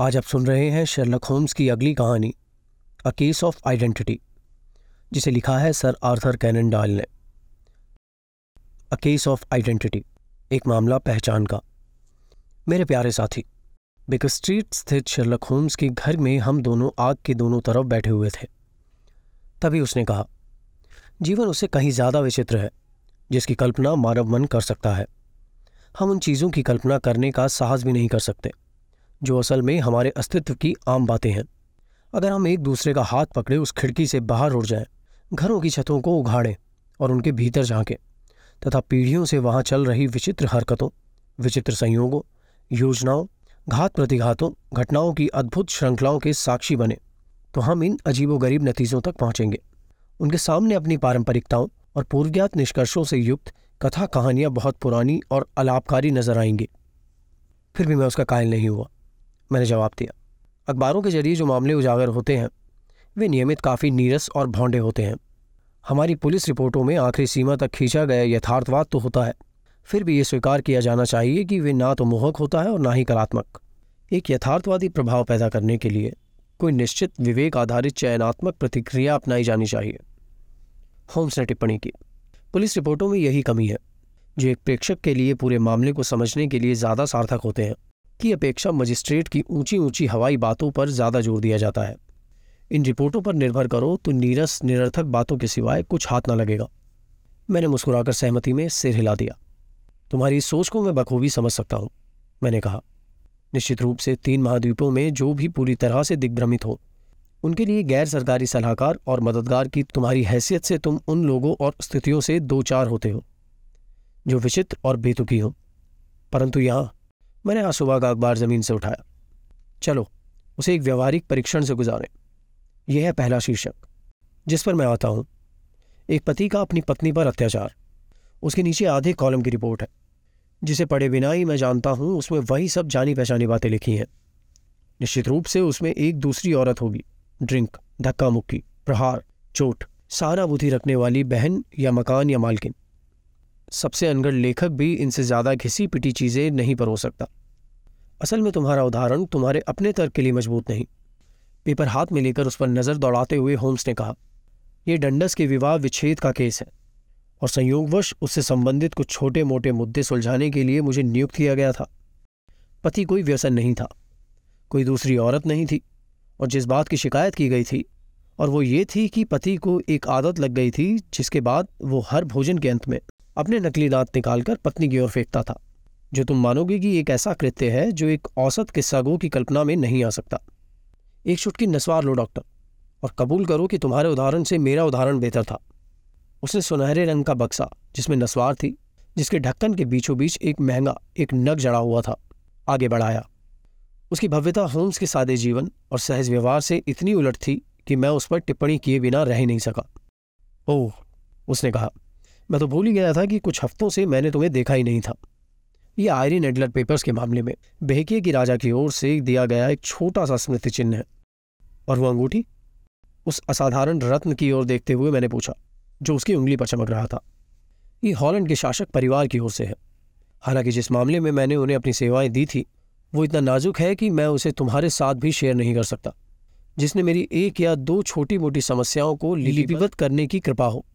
आज आप सुन रहे हैं शेरलक होम्स की अगली कहानी अ केस ऑफ़ आइडेंटिटी जिसे लिखा है सर आर्थर कैनन डाल ने। अ केस ऑफ़ आइडेंटिटी एक मामला पहचान का। मेरे प्यारे साथी बिकर स्ट्रीट स्थित शेरलक होम्स के घर में हम दोनों आग के दोनों तरफ़ बैठे हुए थे। तभी उसने कहा, जीवन उससे कहीं ज़्यादा विचित्र है, जिसकी कल्पना मानव मन कर सकता है। हम उन चीज़ों की कल्पना करने का साहस भी नहीं कर सकते। जो असल में हमारे अस्तित्व की आम बातें हैं। अगर हम एक दूसरे का हाथ पकड़े उस खिड़की से बाहर उड़ जाएँ, घरों की छतों को उघाड़ें और उनके भीतर झांकें तथा पीढ़ियों से वहाँ चल रही विचित्र हरकतों विचित्र संयोगों योजनाओं घात प्रतिघातों घटनाओं की अद्भुत श्रृंखलाओं के साक्षी बने तो हम इन अजीबोगरीब नतीजों तक पहुँचेंगे। उनके सामने अपनी पारंपरिकताओं और पूर्वज्ञात निष्कर्षों से युक्त कथा कहानियाँ बहुत पुरानी और अलापकारी नज़र आएँगी। फिर भी मैं उसका कायल नहीं हुआ। मैंने जवाब दिया। अखबारों के ज़रिए जो मामले उजागर होते हैं, वे नियमित काफ़ी नीरस और भौंडे होते हैं। हमारी पुलिस रिपोर्टों में आखिरी सीमा तक खींचा गया यथार्थवाद तो होता है। फिर भी ये स्वीकार किया जाना चाहिए कि वे ना तो मोहक होता है और ना ही कलात्मक। एक यथार्थवादी प्रभाव पैदा करने के लिए कोई निश्चित विवेक आधारित चयनात्मक प्रतिक्रिया अपनाई जानी चाहिए। होम्स ने टिप्पणी की। पुलिस रिपोर्टों में यही कमी है, जो एक प्रेक्षक के लिए पूरे मामले को समझने के लिए ज़्यादा सार्थक होते हैं। की अपेक्षा मजिस्ट्रेट की ऊँची ऊँची हवाई बातों पर ज़्यादा ज़ोर दिया जाता है। इन रिपोर्टों पर निर्भर करो तो नीरस, निरर्थक बातों के सिवाय कुछ हाथ ना लगेगा। मैंने मुस्कुराकर सहमति में सिर हिला दिया। तुम्हारी सोच को मैं बखूबी समझ सकता हूँ, मैंने कहा। निश्चित रूप से तीन महाद्वीपों में जो भी पूरी तरह से दिग्भ्रमित हो, उनके लिए गैर सरकारी सलाहकार और मददगार की तुम्हारी हैसियत से तुम उन लोगों और स्थितियों से दो चार होते हो, जो विचित्र और बेतुकी हो। परंतु यहाँ मैंने आज सुबह का अखबार ज़मीन से उठाया। चलो, उसे एक व्यवहारिक परीक्षण से गुजारें। यह है पहला शीर्षक, जिस पर मैं आता हूँ। एक पति का अपनी पत्नी पर अत्याचार। उसके नीचे आधे कॉलम की रिपोर्ट है, जिसे पढ़े बिना ही मैं जानता हूँ, उसमें वही सब जानी पहचानी बातें लिखी हैं। निश्चित रूप से उसमें एक दूसरी औरत होगी। ड्रिंक धक्का मुक्की प्रहार, चोट सहानुभूति रखने वाली बहन या मकान या मालकिन। सबसे अनगढ़ लेखक भी इनसे ज़्यादा घिसी पिटी चीज़ें नहीं परो सकता। असल में तुम्हारा उदाहरण तुम्हारे अपने तर्क के लिए मज़बूत नहीं। पेपर हाथ में लेकर उस पर नज़र दौड़ाते हुए होम्स ने कहा यह डंडस के विवाह विच्छेद का केस है और संयोगवश उससे संबंधित कुछ छोटे मोटे मुद्दे सुलझाने के लिए मुझे नियुक्त किया गया था। पति कोई व्यसन नहीं था, कोई दूसरी औरत नहीं थी और जिस बात की शिकायत की गई थी और वो ये थी कि पति को एक आदत लग गई थी जिसके बाद वो हर भोजन के अंत में अपने नकली दांत निकालकर पत्नी की ओर फेंकता था, जो तुम मानोगे कि एक ऐसा कृत्य है जो एक औसत किस्सागो की कल्पना में नहीं आ सकता। एक छुटकी नस्वार लो, डॉक्टर, और कबूल करो कि तुम्हारे उदाहरण से मेरा उदाहरण बेहतर था। उसने सुनहरे रंग का बक्सा, जिसमें नस्वार थी, जिसके ढक्कन के बीचों बीच एक महँगा, एक नग जड़ा हुआ था, आगे बढ़ाया। उसकी भव्यता होम्स के सादे जीवन और सहज व्यवहार से इतनी उलट थी कि मैं उस पर टिप्पणी किए बिना रह नहीं सका। ओह, उसने कहा मैं तो भूल ही गया था कि कुछ हफ्तों से मैंने तुम्हें देखा ही नहीं था। ये आयरिन एडलर पेपर्स के मामले में बेहकिए की राजा की ओर से दिया गया एक छोटा सा स्मृति चिन्ह है। और वो अंगूठी? उस असाधारण रत्न की ओर देखते हुए मैंने पूछा जो उसकी उंगली पर चमक रहा था। ये हॉलैंड के शासक परिवार की ओर से है। हालाँकि जिस मामले में मैंने उन्हें अपनी सेवाएँ दी थी वो इतना नाजुक है कि मैं उसे तुम्हारे साथ भी शेयर नहीं कर सकता जिसने मेरी एक या दो छोटी मोटी समस्याओं को लिपिबद्ध करने की कृपा हो।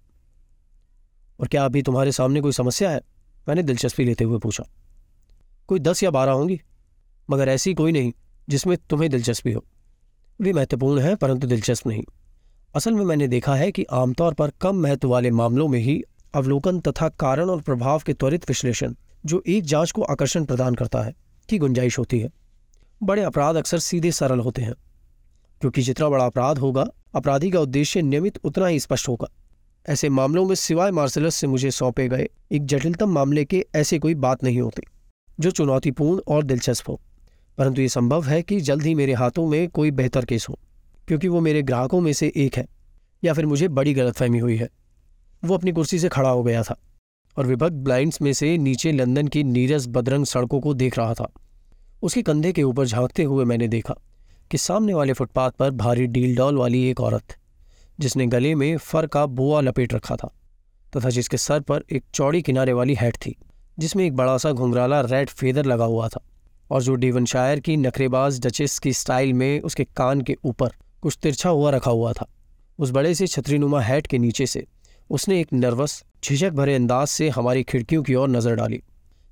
और क्या अभी तुम्हारे सामने कोई समस्या है? मैंने दिलचस्पी लेते हुए पूछा। कोई दस या बारह होंगी, मगर ऐसी कोई नहीं जिसमें तुम्हें दिलचस्पी हो। वे महत्वपूर्ण है, परंतु दिलचस्प नहीं। असल में मैंने देखा है कि आमतौर पर कम महत्व वाले मामलों में ही अवलोकन तथा कारण और प्रभाव के त्वरित विश्लेषण, जो एक जाँच को आकर्षण प्रदान करता है, की गुंजाइश होती है। बड़े अपराध अक्सर सीधे सरल होते हैं, क्योंकि जितना बड़ा अपराध होगा, अपराधी का उद्देश्य नियमित उतना ही स्पष्ट होगा। ऐसे मामलों में सिवाय मार्शलस से मुझे सौंपे गए एक जटिलतम मामले के ऐसे कोई बात नहीं होती, जो चुनौतीपूर्ण और दिलचस्प हो। परंतु ये संभव है कि जल्द ही मेरे हाथों में कोई बेहतर केस हो, क्योंकि वो मेरे ग्राहकों में से एक है, या फिर मुझे बड़ी गलतफहमी हुई है। वो अपनी कुर्सी से खड़ा हो गया था और विभक्त ब्लाइंड्स में से नीचे लंदन की नीरस बदरंग सड़कों को देख रहा था। उसके कंधे के ऊपर झांकते हुए मैंने देखा कि सामने वाले फुटपाथ पर भारी डील डॉल वाली एक औरत जिसने गले में फर का बुआ लपेट रखा था, तथा जिसके सर पर एक चौड़ी किनारे वाली हैट थी, जिसमें एक बड़ा सा घुंघराला रेड फेदर लगा हुआ था, और जो डेवनशायर की नखरेबाज डचेस की स्टाइल में उसके कान के ऊपर कुछ तिरछा हुआ रखा हुआ था, उस बड़े से छतरीनुमा हैट के नीचे से उसने एक नर्वस, झिझक भरे अंदाज से हमारी खिड़कियों की ओर नज़र डाली,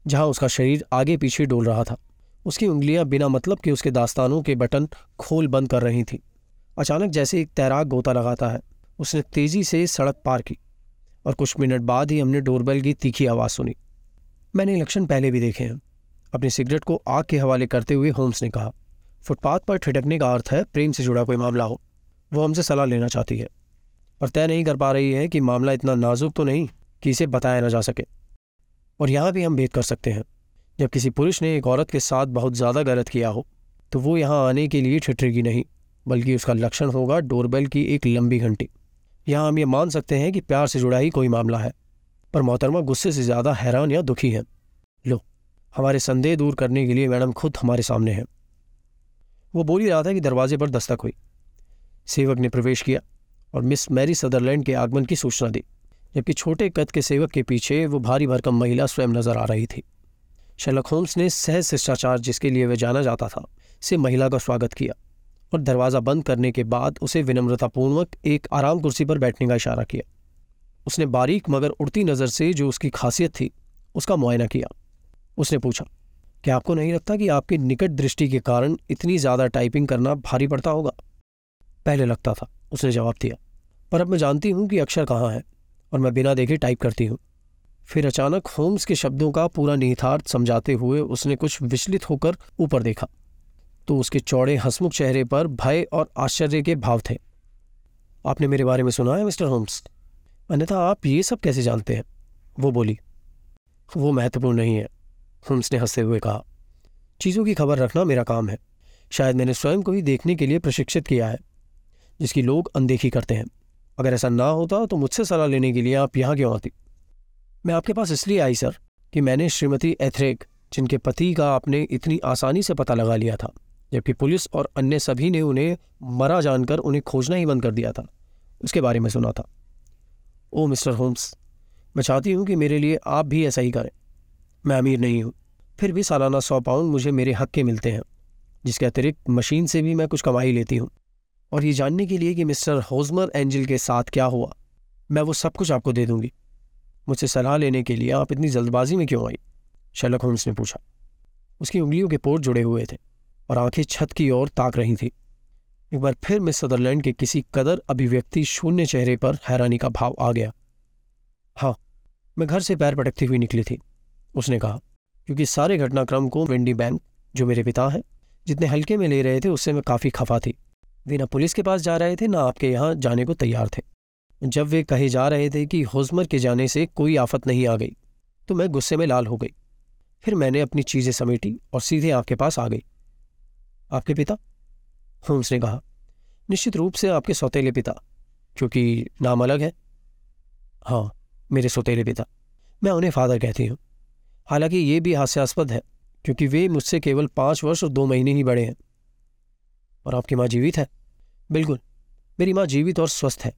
जहाँ उसका शरीर आगे पीछे डोल रहा था। उसकी उंगलियाँ बिना मतलब के उसके दास्तानों के बटन खोल बंद कर रही थीं। अचानक जैसे एक तैराक गोता लगाता है। उसने तेज़ी से सड़क पार की और कुछ मिनट बाद ही हमने डोरबेल की तीखी आवाज़ सुनी। मैंने लक्षण पहले भी देखे हैं। अपनी सिगरेट को आग के हवाले करते हुए होम्स ने कहा, फुटपाथ पर ठिटकने का अर्थ है प्रेम से जुड़ा कोई मामला हो। वो हमसे सलाह लेना चाहती है। पर तय नहीं कर पा रही है कि मामला इतना नाजुक तो नहीं कि इसे बताया ना जा सके। और यहाँ भी हम भेद कर सकते हैं। जब किसी पुरुष ने एक औरत के साथ बहुत ज़्यादा गलत किया हो तो वो यहाँ आने के लिए ठिठरेगी नहीं। बल्कि उसका लक्षण होगा डोरबेल की एक लंबी घंटी। यहाँ हम ये मान सकते हैं कि प्यार से जुड़ा ही कोई मामला है, पर मोहतरमा गुस्से से ज़्यादा हैरान या दुखी हैं। लो, हमारे संदेह दूर करने के लिए मैडम खुद हमारे सामने हैं। वो बोल ही रहा था कि दरवाजे पर दस्तक हुई। सेवक ने प्रवेश किया और मिस मैरी सदरलैंड के आगमन की सूचना दी। जबकि छोटे कद के सेवक के पीछे वो भारी भरकम महिला स्वयं नज़र आ रही थी। शेलक होम्स ने सहज शिष्टाचार जिसके लिए वह जाना जाता था, से महिला का स्वागत किया। और दरवाज़ा बंद करने के बाद उसे विनम्रतापूर्वक एक आराम कुर्सी पर बैठने का इशारा किया। उसने बारीक मगर उड़ती नज़र से जो उसकी खासियत थी, उसका मुआयना किया। उसने पूछा, क्या आपको नहीं लगता कि आपकी निकट दृष्टि के कारण इतनी ज़्यादा टाइपिंग करना भारी पड़ता होगा? पहले लगता था, उसने जवाब दिया। पर अब मैं जानती हूँ कि अक्षर कहाँ है और मैं बिना देखे टाइप करती हूँ। फिर अचानक होम्स के शब्दों का पूरा निहितार्थ समझाते हुए उसने कुछ विचलित होकर ऊपर देखा। तो उसके चौड़े, हसमुख चेहरे पर भय और आश्चर्य के भाव थे। आपने मेरे बारे में सुना है, मिस्टर होम्स? अन्यथा आप ये सब कैसे जानते हैं? वो बोली, वो महत्वपूर्ण नहीं है, होम्स ने हँसते हुए कहा। चीज़ों की खबर रखना मेरा काम है। शायद मैंने स्वयं को ही देखने के लिए प्रशिक्षित किया है, जिसकी लोग अनदेखी करते हैं। अगर ऐसा ना होता तो मुझसे सलाह लेने के लिए आप यहाँ क्यों आती? मैं आपके पास इसलिए आई, सर, कि मैंने श्रीमती एथरेक, जिनके पति का आपने इतनी आसानी से पता लगा लिया था जबकि पुलिस और अन्य सभी ने उन्हें मरा जानकर उन्हें खोजना ही बंद कर दिया था। उसके बारे में सुना था। ओ, मिस्टर होम्स, मैं चाहती हूँ कि मेरे लिए आप भी ऐसा ही करें। मैं अमीर नहीं हूँ। फिर भी सालाना सौ पाउंड मुझे मेरे हक के मिलते हैं, जिसके अतिरिक्त मशीन से भी मैं कुछ कमाई लेती हूँ। और ये जानने के लिए कि मिस्टर होजमर एंजल के साथ क्या हुआ, मैं वो सब कुछ आपको दे दूँगी। मुझसे सलाह लेने के लिए आप इतनी जल्दबाजी में क्यों आई? शलक होम्स ने पूछा। उसकी उंगलियों के पोर्ट जुड़े हुए थे। और आँखें छत की ओर ताक रही थी। एक बार फिर मिस सदरलैंड के किसी कदर अभिव्यक्ति शून्य चेहरे पर हैरानी का भाव आ गया। हाँ मैं घर से पैर पटकती हुई निकली थी, उसने कहा, क्योंकि सारे घटनाक्रम को वेंडी बैंक, जो मेरे पिता हैं, जितने हल्के में ले रहे थे, उससे मैं काफ़ी खफा थी। वे ना पुलिस के पास जा रहे थे, ना आपके यहाँ जाने को तैयार थे। जब वे कहे जा रहे थे कि होजमर के जाने से कोई आफत नहीं आ गई तो मैं गुस्से में लाल हो गई। फिर मैंने अपनी चीज़ें समेटी और सीधे आपके पास आ गई। आपके पिता? होम्स ने कहा। निश्चित रूप से आपके सौतेले पिता, क्योंकि नाम अलग है। हाँ मेरे सौतेले पिता। मैं उन्हें फादर कहती हूँ। हालाँकि ये भी हास्यास्पद है, क्योंकि वे मुझसे केवल पाँच वर्ष और दो महीने ही बड़े हैं। और आपकी माँ जीवित है? बिल्कुल। मेरी माँ जीवित और स्वस्थ है।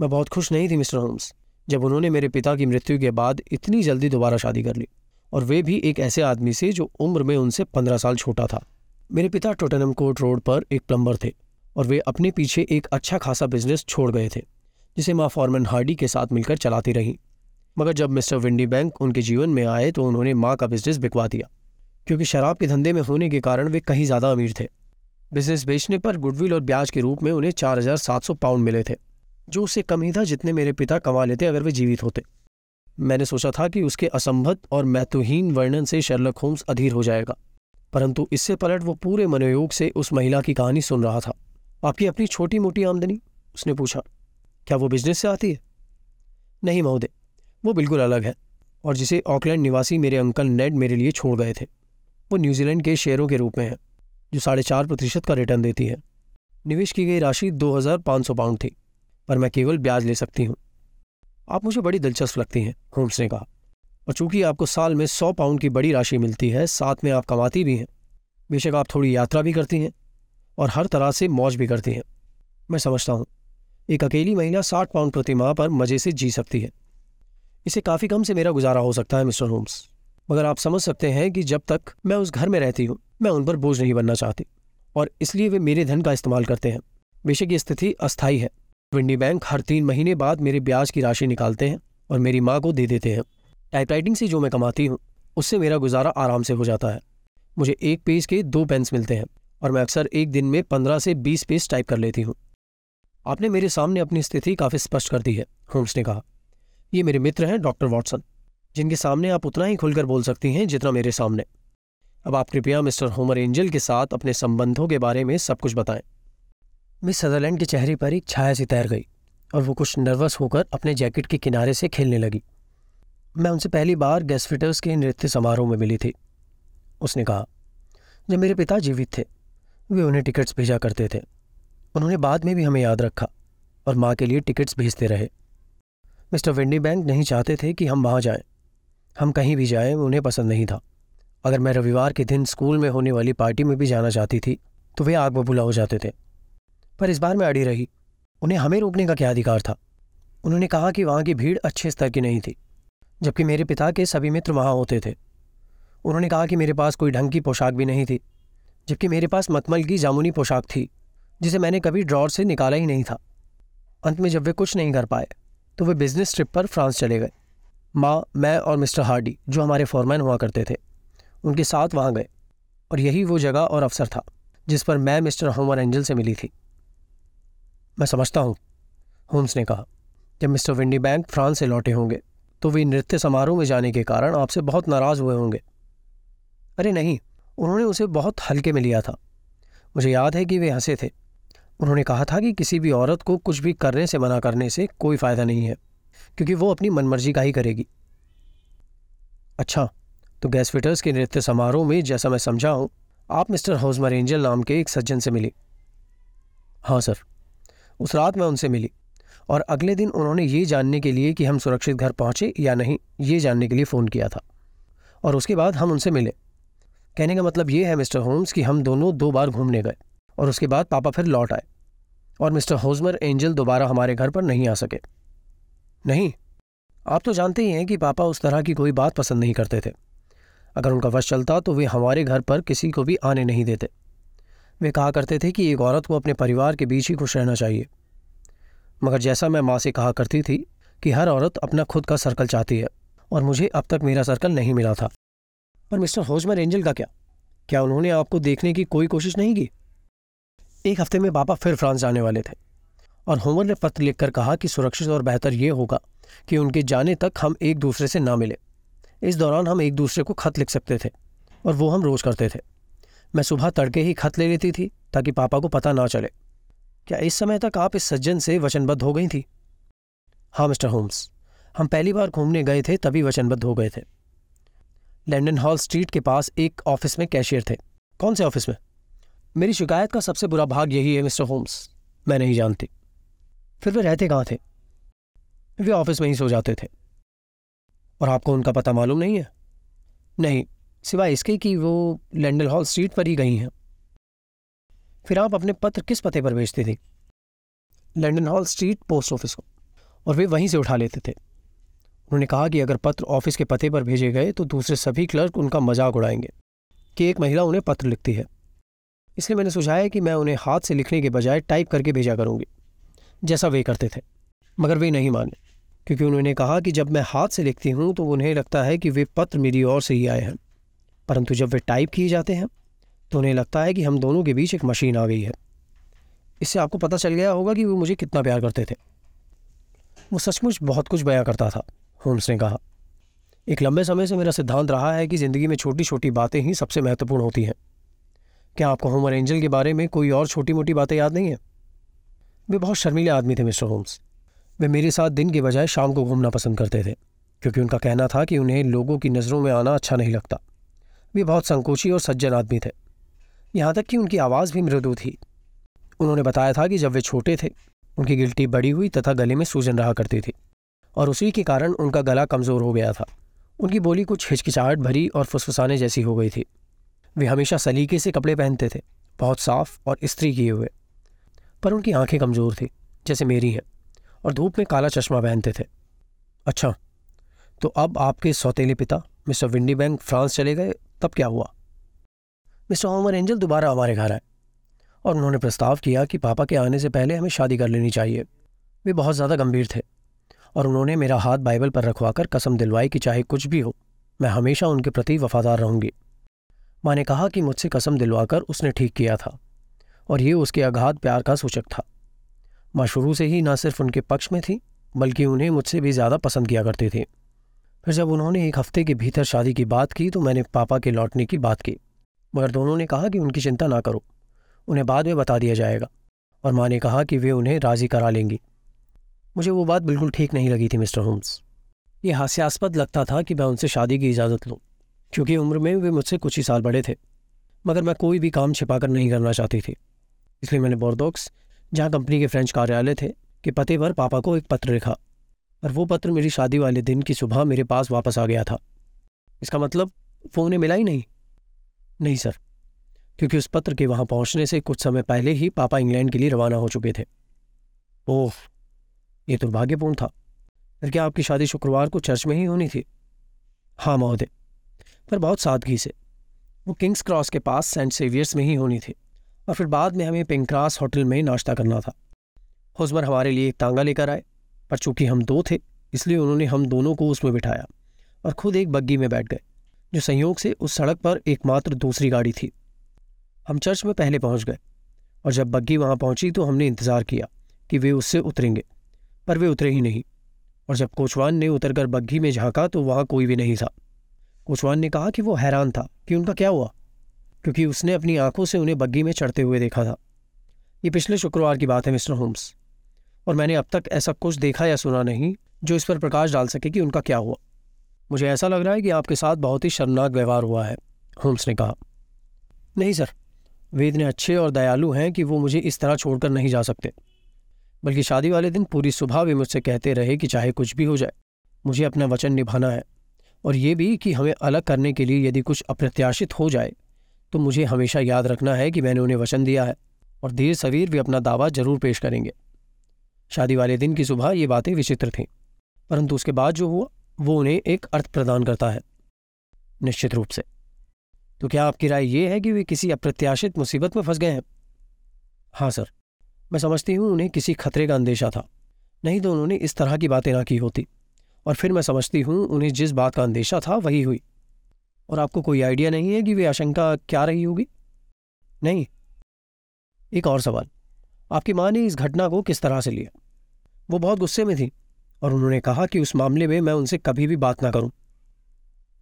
मैं बहुत खुश नहीं थी, मिस्टर होम्स, जब उन्होंने मेरे पिता की मृत्यु के बाद इतनी जल्दी दोबारा शादी कर ली। और वे भी एक ऐसे आदमी से जो उम्र में उनसे पंद्रह साल छोटा था। मेरे पिता टोटनम कोर्ट रोड पर एक प्लम्बर थे और वे अपने पीछे एक अच्छा खासा बिज़नेस छोड़ गए थे, जिसे माँ फॉर्मन हार्डी के साथ मिलकर चलाती रहीं। मगर जब मिस्टर विंडी बैंक उनके जीवन में आए तो उन्होंने माँ का बिज़नेस बिकवा दिया, क्योंकि शराब के धंधे में होने के कारण वे कहीं ज़्यादा अमीर थे। बिज़नेस बेचने पर गुडविल और ब्याज के रूप में उन्हें चार हज़ार सात सौ पाउंड मिले थे, जो उससे कम ही था जितने मेरे पिता कमा लेते अगर वे जीवित होते। मैंने सोचा था कि उसके असंभत और महत्वहीन वर्णन से शर्लक होम्स अधीर हो जाएगा। परंतु इससे पलट वो पूरे मनोयोग से उस महिला की कहानी सुन रहा था। आपकी अपनी छोटी मोटी आमदनी? उसने पूछा। क्या वो बिज़नेस से आती है? नहीं, महोदय। वो बिल्कुल अलग है और जिसे ऑकलैंड निवासी मेरे अंकल नेड मेरे लिए छोड़ गए थे। वो न्यूजीलैंड के शेयरों के रूप में है, जो साढ़े चार प्रतिशत का रिटर्न देती है। निवेश की गई राशि दो हज़ार पाँच सौ पाउंड थी, पर मैं केवल ब्याज ले सकती हूँ। आप मुझे बड़ी दिलचस्प लगती हैं, होम्स ने कहा। और चूँकि आपको साल में सौ पाउंड की बड़ी राशि मिलती है, साथ में आप कमाती भी हैं। बेशक आप थोड़ी यात्रा भी करती हैं और हर तरह से मौज भी करती हैं। मैं समझता हूँ, एक अकेली महिला साठ पाउंड प्रति माह पर मज़े से जी सकती है। इसे काफ़ी कम से मेरा गुजारा हो सकता है, मिस्टर होम्स। मगर आप समझ सकते हैं कि जब तक मैं उस घर में रहती हूँ, मैं उन पर बोझ नहीं बनना चाहती और इसलिए वे मेरे धन का इस्तेमाल करते हैं। बेशक ये स्थिति अस्थायी है। विंडी बैंक हर तीन महीने बाद मेरे ब्याज की राशि निकालते हैं और मेरी माँ को दे देते हैं। टाइपराइटिंग से जो मैं कमाती हूँ, उससे मेरा गुजारा आराम से हो जाता है। मुझे एक पेज के दो पेन्स मिलते हैं और मैं अक्सर एक दिन में पंद्रह से बीस पेज टाइप कर लेती हूँ। आपने मेरे सामने अपनी स्थिति काफ़ी स्पष्ट कर दी है, होम्स ने कहा। ये मेरे मित्र हैं, डॉक्टर वॉटसन, जिनके सामने आप उतना ही खुलकर बोल सकती हैं जितना मेरे सामने। अब आप कृपया मिस्टर होमर एंजल के साथ अपने संबंधों के बारे में सब कुछ बताएँ। मिस सदरलैंड के चेहरे पर एक छाया सी तैर गई और वो कुछ नर्वस होकर अपने जैकेट के किनारे से खेलने लगी। मैं उनसे पहली बार गैसफिटर्स के नृत्य समारोह में मिली थी। उसने कहा, जब मेरे पिता जीवित थे, वे उन्हें टिकट्स भेजा करते थे। उन्होंने बाद में भी हमें याद रखा और माँ के लिए टिकट्स भेजते रहे। मिस्टर वेंडी बैंक नहीं चाहते थे कि हम वहाँ जाएँ। हम कहीं भी जाएँ, उन्हें पसंद नहीं था। अगर मैं रविवार के दिन स्कूल में होने वाली पार्टी में भी जाना चाहती थी तो वे आग बबूला हो जाते थे। पर इस बार मैं अड़ी रही। उन्हें हमें रोकने का क्या अधिकार था? उन्होंने कहा कि वहाँ की भीड़ अच्छे स्तर की नहीं थी। जबकि मेरे पिता के सभी मित्र वहाँ होते थे। उन्होंने कहा कि मेरे पास कोई ढंग की पोशाक भी नहीं थी, जबकि मेरे पास मतमल की जामुनी पोशाक थी, जिसे मैंने कभी ड्रॉर से निकाला ही नहीं था। अंत में जब वे कुछ नहीं कर पाए तो वे बिज़नेस ट्रिप पर फ्रांस चले गए। माँ, मैं और मिस्टर हार्डी, जो हमारे फॉरमैन हुआ करते थे, उनके साथ वहाँ गए, और यही वो जगह और अवसर था, जिस पर मैं मिस्टर होमर एंजल से मिली थी। मैं समझता हूँ, होम्स ने कहा, जब मिस्टर विंडी बैंक फ्रांस से लौटे होंगे तो वे नृत्य समारोह में जाने के कारण आपसे बहुत नाराज़ हुए होंगे। अरे नहीं, उन्होंने उसे बहुत हल्के में लिया था। मुझे याद है कि वे हंसे थे। उन्होंने कहा था कि किसी भी औरत को कुछ भी करने से, मना करने से कोई फ़ायदा नहीं है, क्योंकि वो अपनी मनमर्जी का ही करेगी। अच्छा तो गैस फिटर्स के नृत्य समारोह में जैसा मैं समझा हूँ, आप मिस्टर हाउसमर एंजल नाम के एक सज्जन से मिली। हाँ सर, उस रात मैं उनसे मिली। और अगले दिन उन्होंने ये जानने के लिए कि हम सुरक्षित घर पहुँचे या नहीं, ये जानने के लिए फ़ोन किया था। और उसके बाद हम उनसे मिले। कहने का मतलब ये है, मिस्टर होम्स, कि हम दोनों दो बार घूमने गए और उसके बाद पापा फिर लौट आए और मिस्टर होजमर एंजल दोबारा हमारे घर पर नहीं आ सके। नहीं, आप तो जानते ही हैं कि पापा उस तरह की कोई बात पसंद नहीं करते थे। अगर उनका वश चलता तो वे हमारे घर पर किसी को भी आने नहीं देते। वे कहा करते थे कि एक औरत को अपने परिवार के बीच ही खुश रहना चाहिए। मगर जैसा मैं माँ से कहा करती थी कि हर औरत अपना खुद का सर्कल चाहती है और मुझे अब तक मेरा सर्कल नहीं मिला था। पर मिस्टर होजमर एंजल का क्या? क्या उन्होंने आपको देखने की कोई कोशिश नहीं की? एक हफ़्ते में पापा फिर फ्रांस जाने वाले थे और होमर ने पत्र लिखकर कहा कि सुरक्षित और बेहतर यह होगा कि उनके जाने तक हम एक दूसरे से ना मिले। इस दौरान हम एक दूसरे को खत लिख सकते थे और वो हम रोज़ करते थे। मैं सुबह तड़के ही खत ले लेती थी ताकि पापा को पता ना चले। क्या इस समय तक आप इस सज्जन से वचनबद्ध हो गई थी? हाँ मिस्टर होम्स। हम पहली बार घूमने गए थे, तभी वचनबद्ध हो गए थे। लंडन हॉल स्ट्रीट के पास एक ऑफ़िस में कैशियर थे। कौन से ऑफ़िस में? मेरी शिकायत का सबसे बुरा भाग यही है, मिस्टर होम्स। मैं नहीं जानती। फिर वे रहते कहाँ थे? वे ऑफ़िस में ही सो जाते थे। और आपको उनका पता मालूम नहीं है? नहीं, सिवाय इसके कि वो लंडन हॉल स्ट्रीट पर ही गई हैं। फिर आप अपने पत्र किस पते पर भेजते थे? London hall street post office को। और वे वहीं से उठा लेते थे। उन्होंने कहा कि अगर पत्र ऑफ़िस के पते पर भेजे गए तो दूसरे सभी क्लर्क उनका मज़ाक उड़ाएँगे, कि एक महिला उन्हें पत्र लिखती है। इसलिए मैंने सुझाया कि मैं उन्हें हाथ से लिखने के बजाय टाइप करके भेजा करूँगी, जैसा वे करते थे। मगर वे नहीं माने, क्योंकि उन्होंने कहा कि जब मैं हाथ से लिखती हूँ तो उन्हें लगता है कि वे पत्र मेरी ओर से ही आए हैं। परंतु जब वे टाइप किए जाते हैं तो उन्हें लगता है कि हम दोनों के बीच एक मशीन आ गई है। इससे आपको पता चल गया होगा कि वो मुझे कितना प्यार करते थे। वो सचमुच बहुत कुछ बयां करता था, होम्स ने कहा। एक लंबे समय से मेरा सिद्धांत रहा है कि ज़िंदगी में छोटी छोटी बातें ही सबसे महत्वपूर्ण होती हैं। क्या आपको होमर एंजल के बारे में कोई और छोटी मोटी बातें याद नहीं हैं? वे बहुत शर्मीले आदमी थे, मिस्टर होम्स। वे मेरे साथ दिन के बजाय शाम को घूमना पसंद करते थे, क्योंकि उनका कहना था कि उन्हें लोगों की नज़रों में आना अच्छा नहीं लगता। वे बहुत संकोची और सज्जन आदमी थे। यहाँ तक कि उनकी आवाज़ भी मृदु थी। उन्होंने बताया था कि जब वे छोटे थे, उनकी गिल्टी बड़ी हुई तथा गले में सूजन रहा करती थी, और उसी के कारण उनका गला कमज़ोर हो गया था। उनकी बोली कुछ हिचकिचाहट भरी और फुसफुसाने जैसी हो गई थी। वे हमेशा सलीके से कपड़े पहनते थे, बहुत साफ़ और स्त्री किए हुए। पर उनकी आँखें कमज़ोर थी, जैसे मेरी हैं, और धूप में काला चश्मा पहनते थे। अच्छा तो अब आपके सौतेले पिता, मिस्टर विंडी बैंक फ्रांस चले गए, तब क्या हुआ? मिस्टर होमर एंजल दोबारा हमारे घर आए और उन्होंने प्रस्ताव किया कि पापा के आने से पहले हमें शादी कर लेनी चाहिए। वे बहुत ज़्यादा गंभीर थे और उन्होंने मेरा हाथ बाइबल पर रखवाकर कसम दिलवाई कि चाहे कुछ भी हो, मैं हमेशा उनके प्रति वफादार रहूँगी। माँ ने कहा कि मुझसे कसम दिलवाकर उसने ठीक किया था और ये उसके अगाध प्यार का सूचक था। माँ शुरू से ही न सिर्फ़ उनके पक्ष में थी, बल्कि उन्हें मुझसे भी ज़्यादा पसंद किया करती थी। फिर जब उन्होंने एक हफ़्ते के भीतर शादी की बात की तो मैंने पापा के लौटने की बात की। मगर दोनों ने कहा कि उनकी चिंता ना करो, उन्हें बाद में बता दिया जाएगा। और माँ ने कहा कि वे उन्हें राज़ी करा लेंगी। मुझे वो बात बिल्कुल ठीक नहीं लगी थी, मिस्टर होम्स। ये हास्यास्पद लगता था कि मैं उनसे शादी की इजाज़त लूँ, क्योंकि उम्र में वे मुझसे कुछ ही साल बड़े थे, मगर मैं कोई भी काम छिपाकर नहीं करना चाहती थी। इसलिए मैंने बोर्दोक्स जहाँ कंपनी के फ्रेंच कार्यालय थे, के पते पर पापा को एक पत्र लिखा, और वो पत्र मेरी शादी वाले दिन की सुबह मेरे पास वापस आ गया था। इसका मतलब वो उन्हें मिला ही नहीं। नहीं सर, क्योंकि उस पत्र के वहाँ पहुँचने से कुछ समय पहले ही पापा इंग्लैंड के लिए रवाना हो चुके थे। ओह, ये दुर्भाग्यपूर्ण था। फिर क्या आपकी शादी शुक्रवार को चर्च में ही होनी थी? हाँ महोदय, पर बहुत सादगी से। वो किंग्स क्रॉस के पास सेंट सेवियर्स में ही होनी थी, और फिर बाद में हमें पिंक्रास होटल में नाश्ता करना था। हुजमर हमारे लिए एक तांगा लेकर आए, पर चूँकि हम दो थे, इसलिए उन्होंने हम दोनों को उसमें बिठाया, और खुद एक बग्गी में बैठ गए। जो संयोग से उस सड़क पर एकमात्र दूसरी गाड़ी थी। हम चर्च में पहले पहुँच गए और जब बग्गी वहाँ पहुँची तो हमने इंतज़ार किया कि वे उससे उतरेंगे, पर वे उतरे ही नहीं और जब कोचवान ने उतरकर बग्घी में झांका तो वहाँ कोई भी नहीं था। कोचवान ने कहा कि वो हैरान था कि उनका क्या हुआ, क्योंकि उसने अपनी आँखों से उन्हें बग्घी में चढ़ते हुए देखा था। ये पिछले शुक्रवार की बात है, मिस्टर होम्स, और मैंने अब तक ऐसा कुछ देखा या सुना नहीं जो इस पर प्रकाश डाल सके कि उनका क्या हुआ। मुझे ऐसा लग रहा है कि आपके साथ बहुत ही शर्मनाक व्यवहार हुआ है, होम्स ने कहा। नहीं सर, वे इतने अच्छे और दयालु हैं कि वो मुझे इस तरह छोड़कर नहीं जा सकते। बल्कि शादी वाले दिन पूरी सुबह वे मुझसे कहते रहे कि चाहे कुछ भी हो जाए, मुझे अपना वचन निभाना है, और ये भी कि हमें अलग करने के लिए यदि कुछ अप्रत्याशित हो जाए तो मुझे हमेशा याद रखना है कि मैंने उन्हें वचन दिया है, और देर सवेर वे अपना दावा ज़रूर पेश करेंगे। शादी वाले दिन की सुबह ये बातें विचित्र थीं, परंतु उसके बाद जो हुआ वो उन्हें एक अर्थ प्रदान करता है, निश्चित रूप से। तो क्या आपकी राय ये है कि वे किसी अप्रत्याशित मुसीबत में फंस गए हैं? हाँ सर। मैं समझती हूँ उन्हें किसी खतरे का अंदेशा था। नहीं तो उन्होंने इस तरह की बातें ना की होती। और फिर मैं समझती हूँ उन्हें जिस बात का अंदेशा था वही हुई। और आपको कोई आइडिया नहीं है कि वे आशंका क्या रही होगी? नहीं। एक और सवाल। आपकी माँ ने इस घटना को किस तरह से लिया? वो बहुत गुस्से में थी। और उन्होंने कहा कि उस मामले में मैं उनसे कभी भी बात ना करूँ।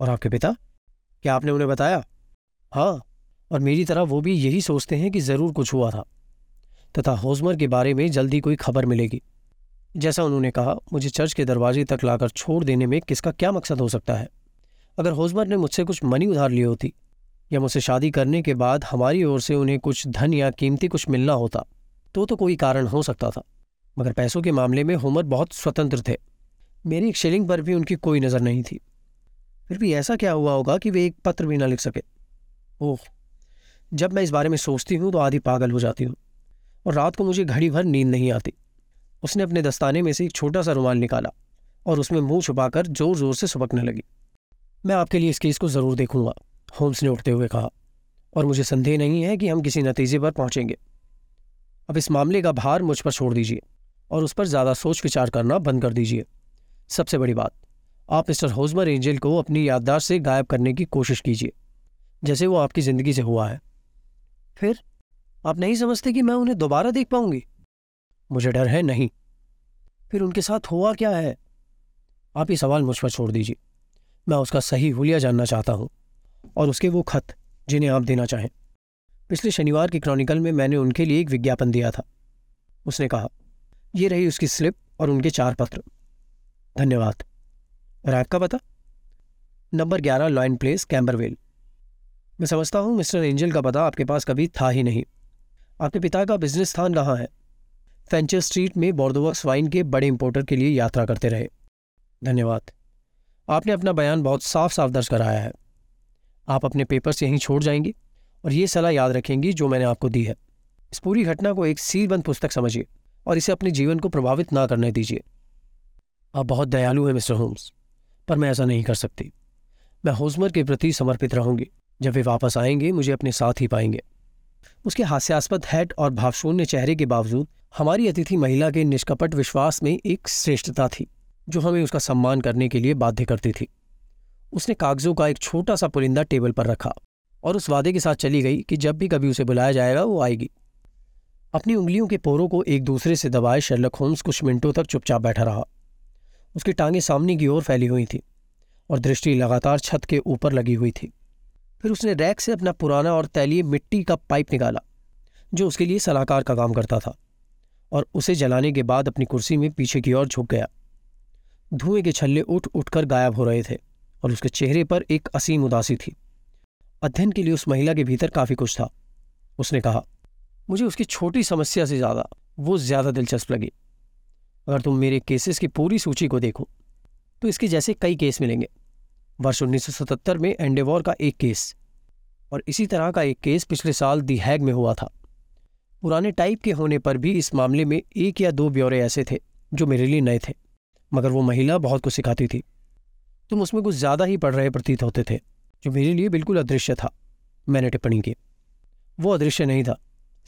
और आपके पिता? क्या आपने उन्हें बताया? हाँ और मेरी तरह वो भी यही सोचते हैं कि ज़रूर कुछ हुआ था। तथा होजमर के बारे में जल्दी कोई खबर मिलेगी। जैसा उन्होंने कहा, मुझे चर्च के दरवाजे तक लाकर छोड़ देने में किसका क्या मकसद हो सकता है? अगर होजमर ने मुझसे कुछ मनी उधार ली होती, या मुझसे शादी करने के बाद हमारी ओर से उन्हें कुछ धन या कीमती कुछ मिलना होता तो तो कोई कारण हो सकता था। मगर पैसों के मामले में होमर बहुत स्वतंत्र थे। मेरी एक शिलिंग पर भी उनकी कोई नज़र नहीं थी। फिर भी ऐसा क्या हुआ होगा कि वे एक पत्र भी ना लिख सके? ओह, जब मैं इस बारे में सोचती हूँ तो आधी पागल हो जाती हूँ और रात को मुझे घड़ी भर नींद नहीं आती। उसने अपने दस्ताने में से एक छोटा सा रुमाल निकाला और उसमें मुँह छुपाकर ज़ोर ज़ोर से सुबकने लगी। मैं आपके लिए इस केस को ज़रूर देखूँगा, होम्स ने उठते हुए कहा, और मुझे संदेह नहीं है कि हम किसी नतीजे पर पहुँचेंगे। अब इस मामले का भार मुझ पर छोड़ दीजिए। और उस पर ज़्यादा सोच विचार करना बंद कर दीजिए। सबसे बड़ी बात, आप मिस्टर होजमर एंजल को अपनी याददाश्त से गायब करने की कोशिश कीजिए, जैसे वो आपकी ज़िंदगी से हुआ है। फिर, आप नहीं समझते कि मैं उन्हें दोबारा देख पाऊँगी? मुझे डर है नहीं। फिर उनके साथ हुआ क्या है? आप ये सवाल मुझ पर छोड़ दीजिए। मैं उसका सही हुलिया जानना चाहता हूँ, और उसके वो खत, जिन्हें आप देना चाहें। पिछले शनिवार की क्रॉनिकल में मैंने उनके लिए एक विज्ञापन दिया था। उसने कहा ये रही उसकी स्लिप और उनके चार पत्र। धन्यवाद। रैक का पता? नंबर ग्यारह, लॉयन प्लेस, कैम्बरवेल। मैं समझता हूँ मिस्टर एंजल का पता आपके पास कभी था ही नहीं। आपके पिता का बिज़नेस स्थान कहाँ है। फेंचर स्ट्रीट में बोर्दोवक्स वाइन के बड़े इंपोर्टर के लिए यात्रा करते रहे। धन्यवाद। आपने अपना बयान बहुत साफ़ साफ़ दर्ज कराया है। आप अपने पेपर्स यहीं छोड़ जाएँगी और ये सलाह याद रखेंगी जो मैंने आपको दी है। इस पूरी घटना को एक सीलबंद पुस्तक समझिए। और इसे अपने जीवन को प्रभावित ना करने दीजिए। आप बहुत दयालु हैं, मिस्टर होम्स, पर मैं ऐसा नहीं कर सकती। मैं होजमर के प्रति समर्पित रहूँगी। जब वे वापस आएँगे, मुझे अपने साथ ही पाएँगे। उसके हास्यास्पद हैट और भावशून्य चेहरे के बावजूद, हमारी अतिथि महिला के निष्कपट विश्वास में एक श्रेष्ठता थी, जो हमें उसका सम्मान करने के लिए बाध्य करती थी। उसने कागजों का एक छोटा सा पुलिंदा टेबल पर रखा और उस वादे के साथ चली गई कि जब भी कभी उसे बुलाया जाएगा, वो आएगी। अपनी उंगलियों के पोरों को एक दूसरे से दबाए शर्लक होम्स कुछ मिनटों तक चुपचाप बैठा रहा। उसकी टांगें सामने की ओर फैली हुई थी और दृष्टि लगातार छत के ऊपर लगी हुई थी। फिर उसने रैक से अपना पुराना और तैलीय मिट्टी का पाइप निकाला, जो उसके लिए सलाहकार का काम करता था, और उसे जलाने के बाद अपनी कुर्सी में पीछे की ओर झुक गया। धुएँ के छल्ले उठ उठकर गायब हो रहे थे और उसके चेहरे पर एक असीम उदासी थी। अध्ययन के लिए उस महिला के भीतर काफ़ी कुछ था। उसने कहा मुझे उसकी छोटी समस्या से ज़्यादा वो ज़्यादा दिलचस्प लगी। अगर तुम मेरे केसेस की पूरी सूची को देखो तो इसके जैसे कई केस मिलेंगे। वर्ष 1977 में एंडेवॉर का एक केस और इसी तरह का एक केस पिछले साल दी हैग में हुआ था। पुराने टाइप के होने पर भी इस मामले में एक या दो ब्यौरे ऐसे थे जो मेरे लिए नए थे, मगर वो महिला बहुत कुछ सिखाती थी। तुम उसमें कुछ ज़्यादा ही पढ़ रहे प्रतीत होते थे, जो मेरे लिए बिल्कुल अदृश्य था। मैंने टिप्पणी की। वो अदृश्य नहीं था।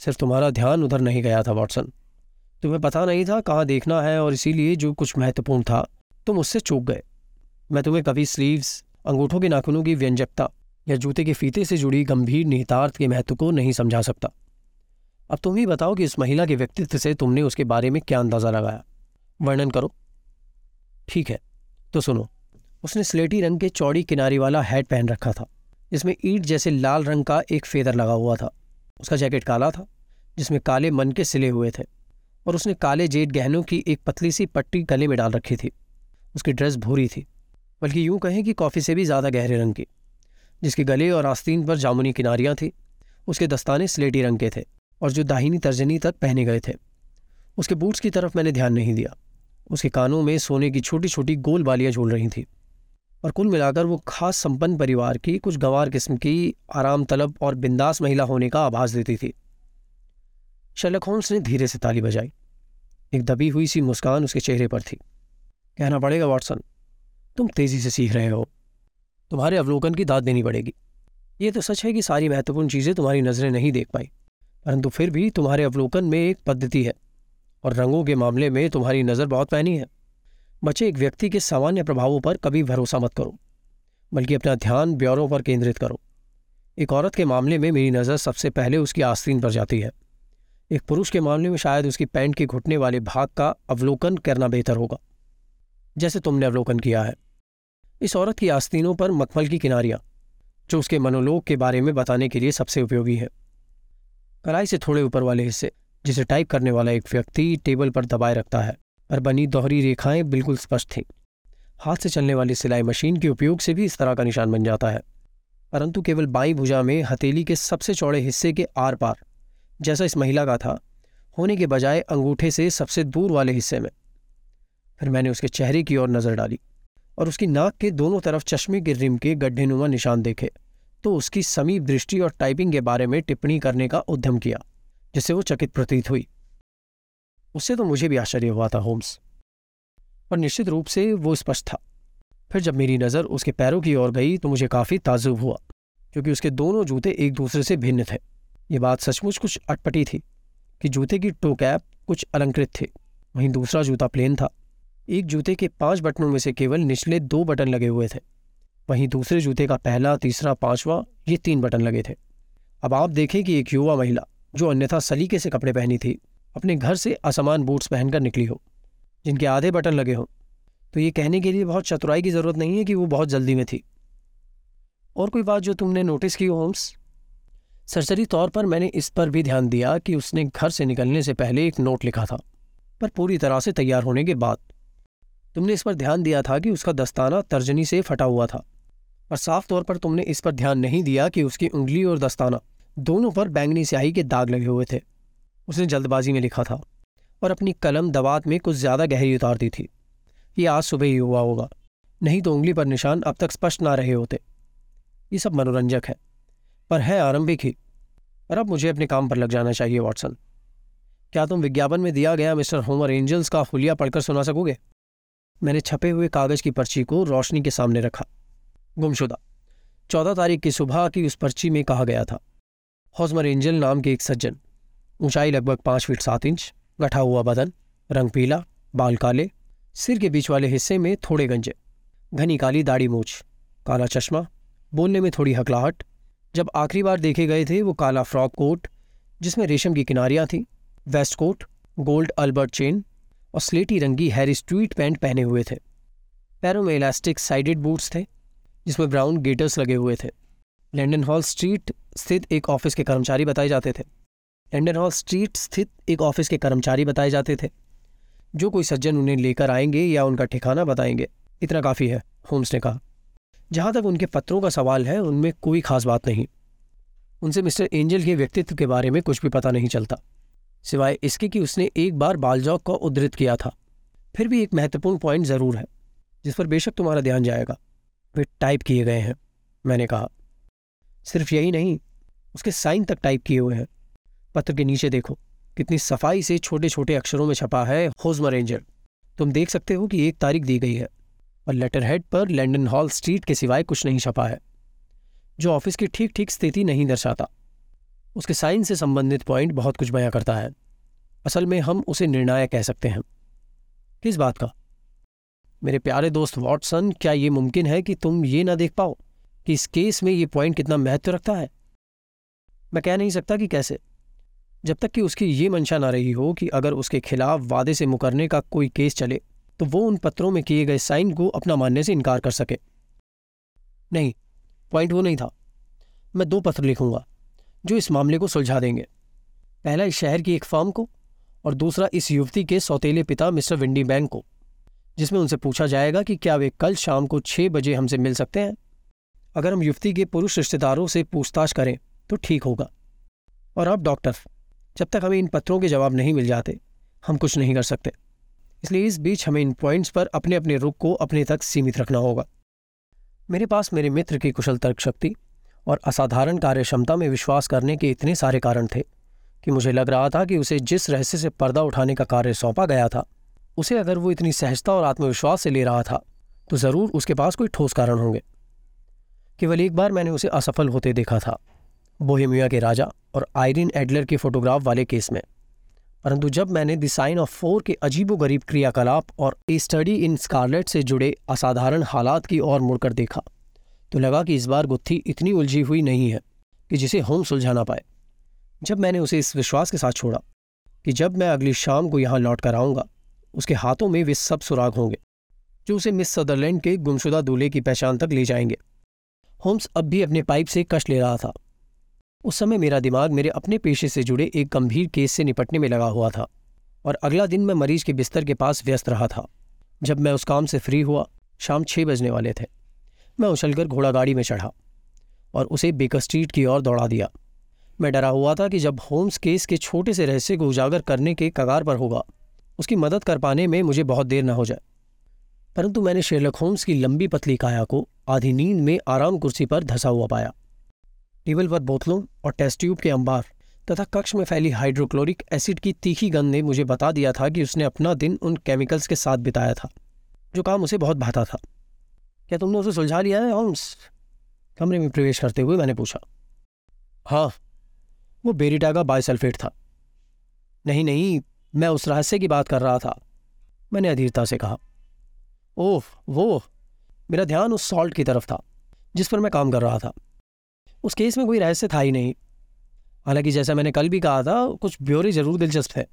सिर्फ़ तुम्हारा ध्यान उधर नहीं गया था, वॉटसन। तुम्हें पता नहीं था कहाँ देखना है और इसीलिए जो कुछ महत्वपूर्ण था, तुम उससे चूक गए। मैं तुम्हें कभी स्लीव्स, अंगूठों के नाखूनों की व्यंजकता या जूते के फीते से जुड़ी गंभीर निहितार्थ के महत्व को नहीं समझा सकता। अब तुम ही बताओ कि इस महिला के व्यक्तित्व से तुमने उसके बारे में क्या अंदाज़ा लगाया। वर्णन करो। ठीक है तो सुनो। उसने स्लेटी रंग के चौड़ी किनारी वाला हैट पहन रखा था। जिसमें ईट जैसे लाल रंग का एक फेदर लगा हुआ था। उसका जैकेट काला था, जिसमें काले मन के सिले हुए थे, और उसने काले जेट गहनों की एक पतली सी पट्टी गले में डाल रखी थी। उसकी ड्रेस भूरी थी, बल्कि यूँ कहें कि कॉफ़ी से भी ज़्यादा गहरे रंग की, जिसके गले और आस्तीन पर जामुनी किनारियाँ थी, उसके दस्ताने स्लेटी रंग के थे, और जो दाहिनी तर्जनी तक पहने गए थे। उसके बूट्स की तरफ़ मैंने ध्यान नहीं दिया, उसके कानों में सोने की छोटी छोटी गोल बालियाँ झूल रही थीं। और कुल मिलाकर वो खास संपन्न परिवार की कुछ गंवार किस्म की आराम तलब और बिंदास महिला होने का आभास देती थी। शर्लक होम्स ने धीरे से ताली बजाई। एक दबी हुई सी मुस्कान उसके चेहरे पर थी। कहना पड़ेगा, वॉटसन, तुम तेज़ी से सीख रहे हो। तुम्हारे अवलोकन की दाद देनी पड़ेगी। ये तो सच है कि सारी महत्वपूर्ण चीज़ें तुम्हारी नज़रें नहीं देख पाई, परंतु फिर भी तुम्हारे अवलोकन में एक पद्धति है और रंगों के मामले में तुम्हारी नज़र बहुत पैनी है। बच्चे एक व्यक्ति के सामान्य प्रभावों पर कभी भरोसा मत करो, बल्कि अपना ध्यान ब्यौरों पर केंद्रित करो। एक औरत के मामले में मेरी नज़र सबसे पहले उसकी आस्तीन पर जाती है। एक पुरुष के मामले में शायद उसकी पैंट के घुटने वाले भाग का अवलोकन करना बेहतर होगा, जैसे तुमने अवलोकन किया है। इस औरत की आस्तीनों पर मखमल की किनारियाँ, जो उसके मनोलोक के बारे में बताने के लिए सबसे उपयोगी है। कलाई से थोड़े ऊपर वाले हिस्से, जिसे टाइप करने वाला एक व्यक्ति टेबल पर दबाए रखता है। और बनी दोहरी रेखाएँ बिल्कुल स्पष्ट थीं। हाथ से चलने वाली सिलाई मशीन के उपयोग से भी इस तरह का निशान बन जाता है। परंतु केवल बाई भुजा में हथेली के सबसे चौड़े हिस्से के आर पार, जैसा इस महिला का था, होने के बजाय अंगूठे से सबसे दूर वाले हिस्से में। फिर मैंने उसके चेहरे की ओर नज़र डाली और उसकी नाक के दोनों तरफ़ चश्मे के रिम के गड्ढेनुमा निशान देखे तो उसकी समीप दृष्टि और टाइपिंग के बारे में टिप्पणी करने का उद्यम किया, जिससे वो चकित प्रतीत हुई। उससे तो मुझे भी आश्चर्य हुआ था, होम्स। पर निश्चित रूप से वो स्पष्ट था। फिर जब मेरी नज़र उसके पैरों की ओर गई तो मुझे काफ़ी ताजुब हुआ, क्योंकि उसके दोनों जूते एक दूसरे से भिन्न थे। ये बात सचमुच कुछ अटपटी थी कि जूते की टो कैप कुछ अलंकृत थे, वहीं दूसरा जूता प्लेन था। एक जूते के पाँच बटनों में से केवल निचले दो बटन लगे हुए थे, वहीं दूसरे जूते का पहला, तीसरा, पांचवा, ये तीन बटन लगे थे। अब आप देखें कि एक युवा महिला, जो अन्यथा सलीके से कपड़े पहनी थी अपने घर से असमान बूट्स पहनकर निकली हो, जिनके आधे बटन लगे हों। तो ये कहने के लिए बहुत चतुराई की ज़रूरत नहीं है कि वो बहुत जल्दी में थी। और कोई बात जो तुमने नोटिस की होम्स सरसरी तौर पर मैंने इस पर भी ध्यान दिया कि उसने घर से निकलने से पहले एक नोट लिखा था, पर पूरी तरह से तैयार होने के बाद। तुमने इस पर ध्यान दिया था कि उसका दस्ताना तर्जनी से फटा हुआ था और साफ़ तौर पर तुमने इस पर ध्यान नहीं दिया कि उसकी उंगली और दस्ताना दोनों पर बैंगनी स्याही के दाग लगे हुए थे। उसने जल्दबाजी में लिखा था और अपनी कलम दवात में कुछ ज़्यादा गहरी उतार दी थी। ये आज सुबह ही हुआ होगा। नहीं तो उंगली पर निशान अब तक स्पष्ट ना रहे होते। ये सब मनोरंजक है, पर है आरंभिक ही। पर अब मुझे अपने काम पर लग जाना चाहिए, वॉटसन। क्या तुम विज्ञापन में दिया गया मिस्टर होमर एंजल्स का हुलिया पढ़कर सुना सकोगे? मैंने छपे हुए कागज़ की पर्ची को रोशनी के सामने रखा। गुमशुदा। चौदह तारीख की सुबह की उस पर्ची में कहा गया था। हॉजमर एंजल नाम के एक सज्जन। ऊंचाई लगभग पाँच फीट सात इंच, गठा हुआ बदन, रंग पीला, बाल काले, सिर के बीच वाले हिस्से में थोड़े गंजे, घनी काली दाढ़ी मूछ, काला चश्मा, बोलने में थोड़ी हकलाहट। जब आखिरी बार देखे गए थे, वो काला फ्रॉक कोट, जिसमें रेशम की किनारियाँ थी, waistcoat, gold Albert chain और स्लेटी रंगी हैरी स्ट्रीट पैंट पहने हुए थे। पैरों में इलास्टिक साइडेड बूट्स थे, जिसमें ब्राउन गेटर्स लगे हुए थे। लंडन हॉल स्ट्रीट स्थित एक ऑफ़िस के कर्मचारी बताए जाते थे। लंडन हॉल स्ट्रीट स्थित एक ऑफ़िस के कर्मचारी बताए जाते थे। जो कोई सज्जन उन्हें लेकर आएँगे या उनका ठिकाना बताएँगे। इतना काफ़ी है, होम्स ने कहा। जहाँ तक उनके पत्रों का सवाल है, उनमें कोई खास बात नहीं। उनसे मिस्टर एंजल के व्यक्तित्व के बारे में कुछ भी पता नहीं चलता। सिवाय इसके कि उसने एक बार बालजौक को उद्धृत किया था। फिर भी एक महत्वपूर्ण पॉइंट ज़रूर है, जिस पर बेशक तुम्हारा ध्यान जाएगा। वे टाइप किए गए हैं, मैंने कहा। सिर्फ़ यही नहीं, उसके साइन तक टाइप किए हुए हैं। पत्र के नीचे देखो। कितनी सफ़ाई से छोटे छोटे अक्षरों में छपा है होजमर एंजल तुम देख सकते हो कि एक तारीख दी गई है और लेटर हेड पर लंडन हॉल स्ट्रीट के सिवाय कुछ नहीं छपा है, जो ऑफ़िस की ठीक ठीक स्थिति नहीं दर्शाता। उसके साइन से संबंधित पॉइंट बहुत कुछ बयां करता है। असल में हम उसे निर्णायक कह सकते हैं। किस बात का? मेरे प्यारे दोस्त वॉटसन क्या ये मुमकिन है कि तुम ये ना देख पाओ कि इस केस में ये पॉइंट कितना महत्व रखता है? मैं कह नहीं सकता कि कैसे। जब तक कि उसकी ये मंशा ना रही हो कि अगर उसके खिलाफ वादे से मुकरने का कोई केस चले तो वो उन पत्रों में किए गए साइन को अपना मानने से इनकार कर सके। नहीं पॉइंट वो नहीं था। मैं दो पत्र लिखूँगा, जो इस मामले को सुलझा देंगे। पहला इस शहर की एक फर्म को, और दूसरा इस युवती के सौतेले पिता मिस्टर विंडी बैंक को, जिसमें उनसे पूछा जाएगा कि क्या वे कल शाम को छह बजे हमसे मिल सकते हैं। अगर हम युवती के पुरुष रिश्तेदारों से पूछताछ करें तो ठीक होगा। और अब डॉक्टर जब तक हमें इन पत्रों के जवाब नहीं मिल जाते, हम कुछ नहीं कर सकते। इसलिए इस बीच हमें इन पॉइंट्स पर अपने अपने रुख को अपने तक सीमित रखना होगा। मेरे पास मेरे मित्र की कुशल तर्क शक्ति और असाधारण कार्य क्षमता में विश्वास करने के इतने सारे कारण थे कि मुझे लग रहा था कि उसे जिस रहस्य से पर्दा उठाने का कार्य सौंपा गया था, उसे अगर वो इतनी सहजता और आत्मविश्वास से ले रहा था तो ज़रूर उसके पास कोई ठोस कारण होंगे। केवल एक बार मैंने उसे असफल होते देखा था। बोहेमिया के राजा और आयरिन एडलर के फोटोग्राफ वाले केस में। परंतु जब मैंने द साइन ऑफ़ फोर के अजीबोगरीब क्रियाकलाप और ए स्टडी इन स्कारलेट से जुड़े असाधारण हालात की ओर मुड़कर देखा तो लगा कि इस बार गुत्थी इतनी उलझी हुई नहीं है कि जिसे होम सुलझा ना पाए। जब मैंने उसे इस विश्वास के साथ छोड़ा कि जब मैं अगली शाम को यहाँ लौट कर आऊँगा, उसके हाथों में वे सब सुराग होंगे, जो उसे मिस सदरलैंड के गुमशुदा दूल्हे की पहचान तक ले जाएँगे। होम्स अब भी अपने पाइप से कश ले रहा था। उस समय मेरा दिमाग मेरे अपने पेशे से जुड़े एक गंभीर केस से निपटने में लगा हुआ था और अगला दिन मैं मरीज़ के बिस्तर के पास व्यस्त रहा था। जब मैं उस काम से फ्री हुआ, शाम छः बजने वाले थे। मैं उछलकर घोड़ा गाड़ी में चढ़ा और उसे बेकर स्ट्रीट की ओर दौड़ा दिया। मैं डरा हुआ था कि जब होम्स केस के छोटे से रहस्य को उजागर करने के कगार पर होगा, उसकी मदद कर पाने में मुझे बहुत देर न हो जाए। परंतु मैंने शेरलक होम्स की लंबी पतली काया को आधी नींद में आराम कुर्सी पर धसा हुआ पाया। टेबल पर बोतलों और टेस्ट ट्यूब के अंबार तथा कक्ष में फैली हाइड्रोक्लोरिक एसिड की तीखी गंध ने मुझे बता दिया था कि उसने अपना दिन उन केमिकल्स के साथ बिताया था, जो काम उसे बहुत भाता था। क्या तुमने उसे सुलझा लिया है होम्स कमरे में प्रवेश करते हुए मैंने पूछा। हाँ वो बेरीटा का बायोसल्फेट था। नहीं नहीं, मैं उस रहस्य की बात कर रहा था, मैंने अधीरता से कहा। ओह, वो, मेरा ध्यान उस सॉल्ट की तरफ़ था, जिस पर मैं काम कर रहा था। उस केस में कोई रहस्य था ही नहीं। हालाँकि जैसा मैंने कल भी कहा था, कुछ ब्योरे ज़रूर दिलचस्प है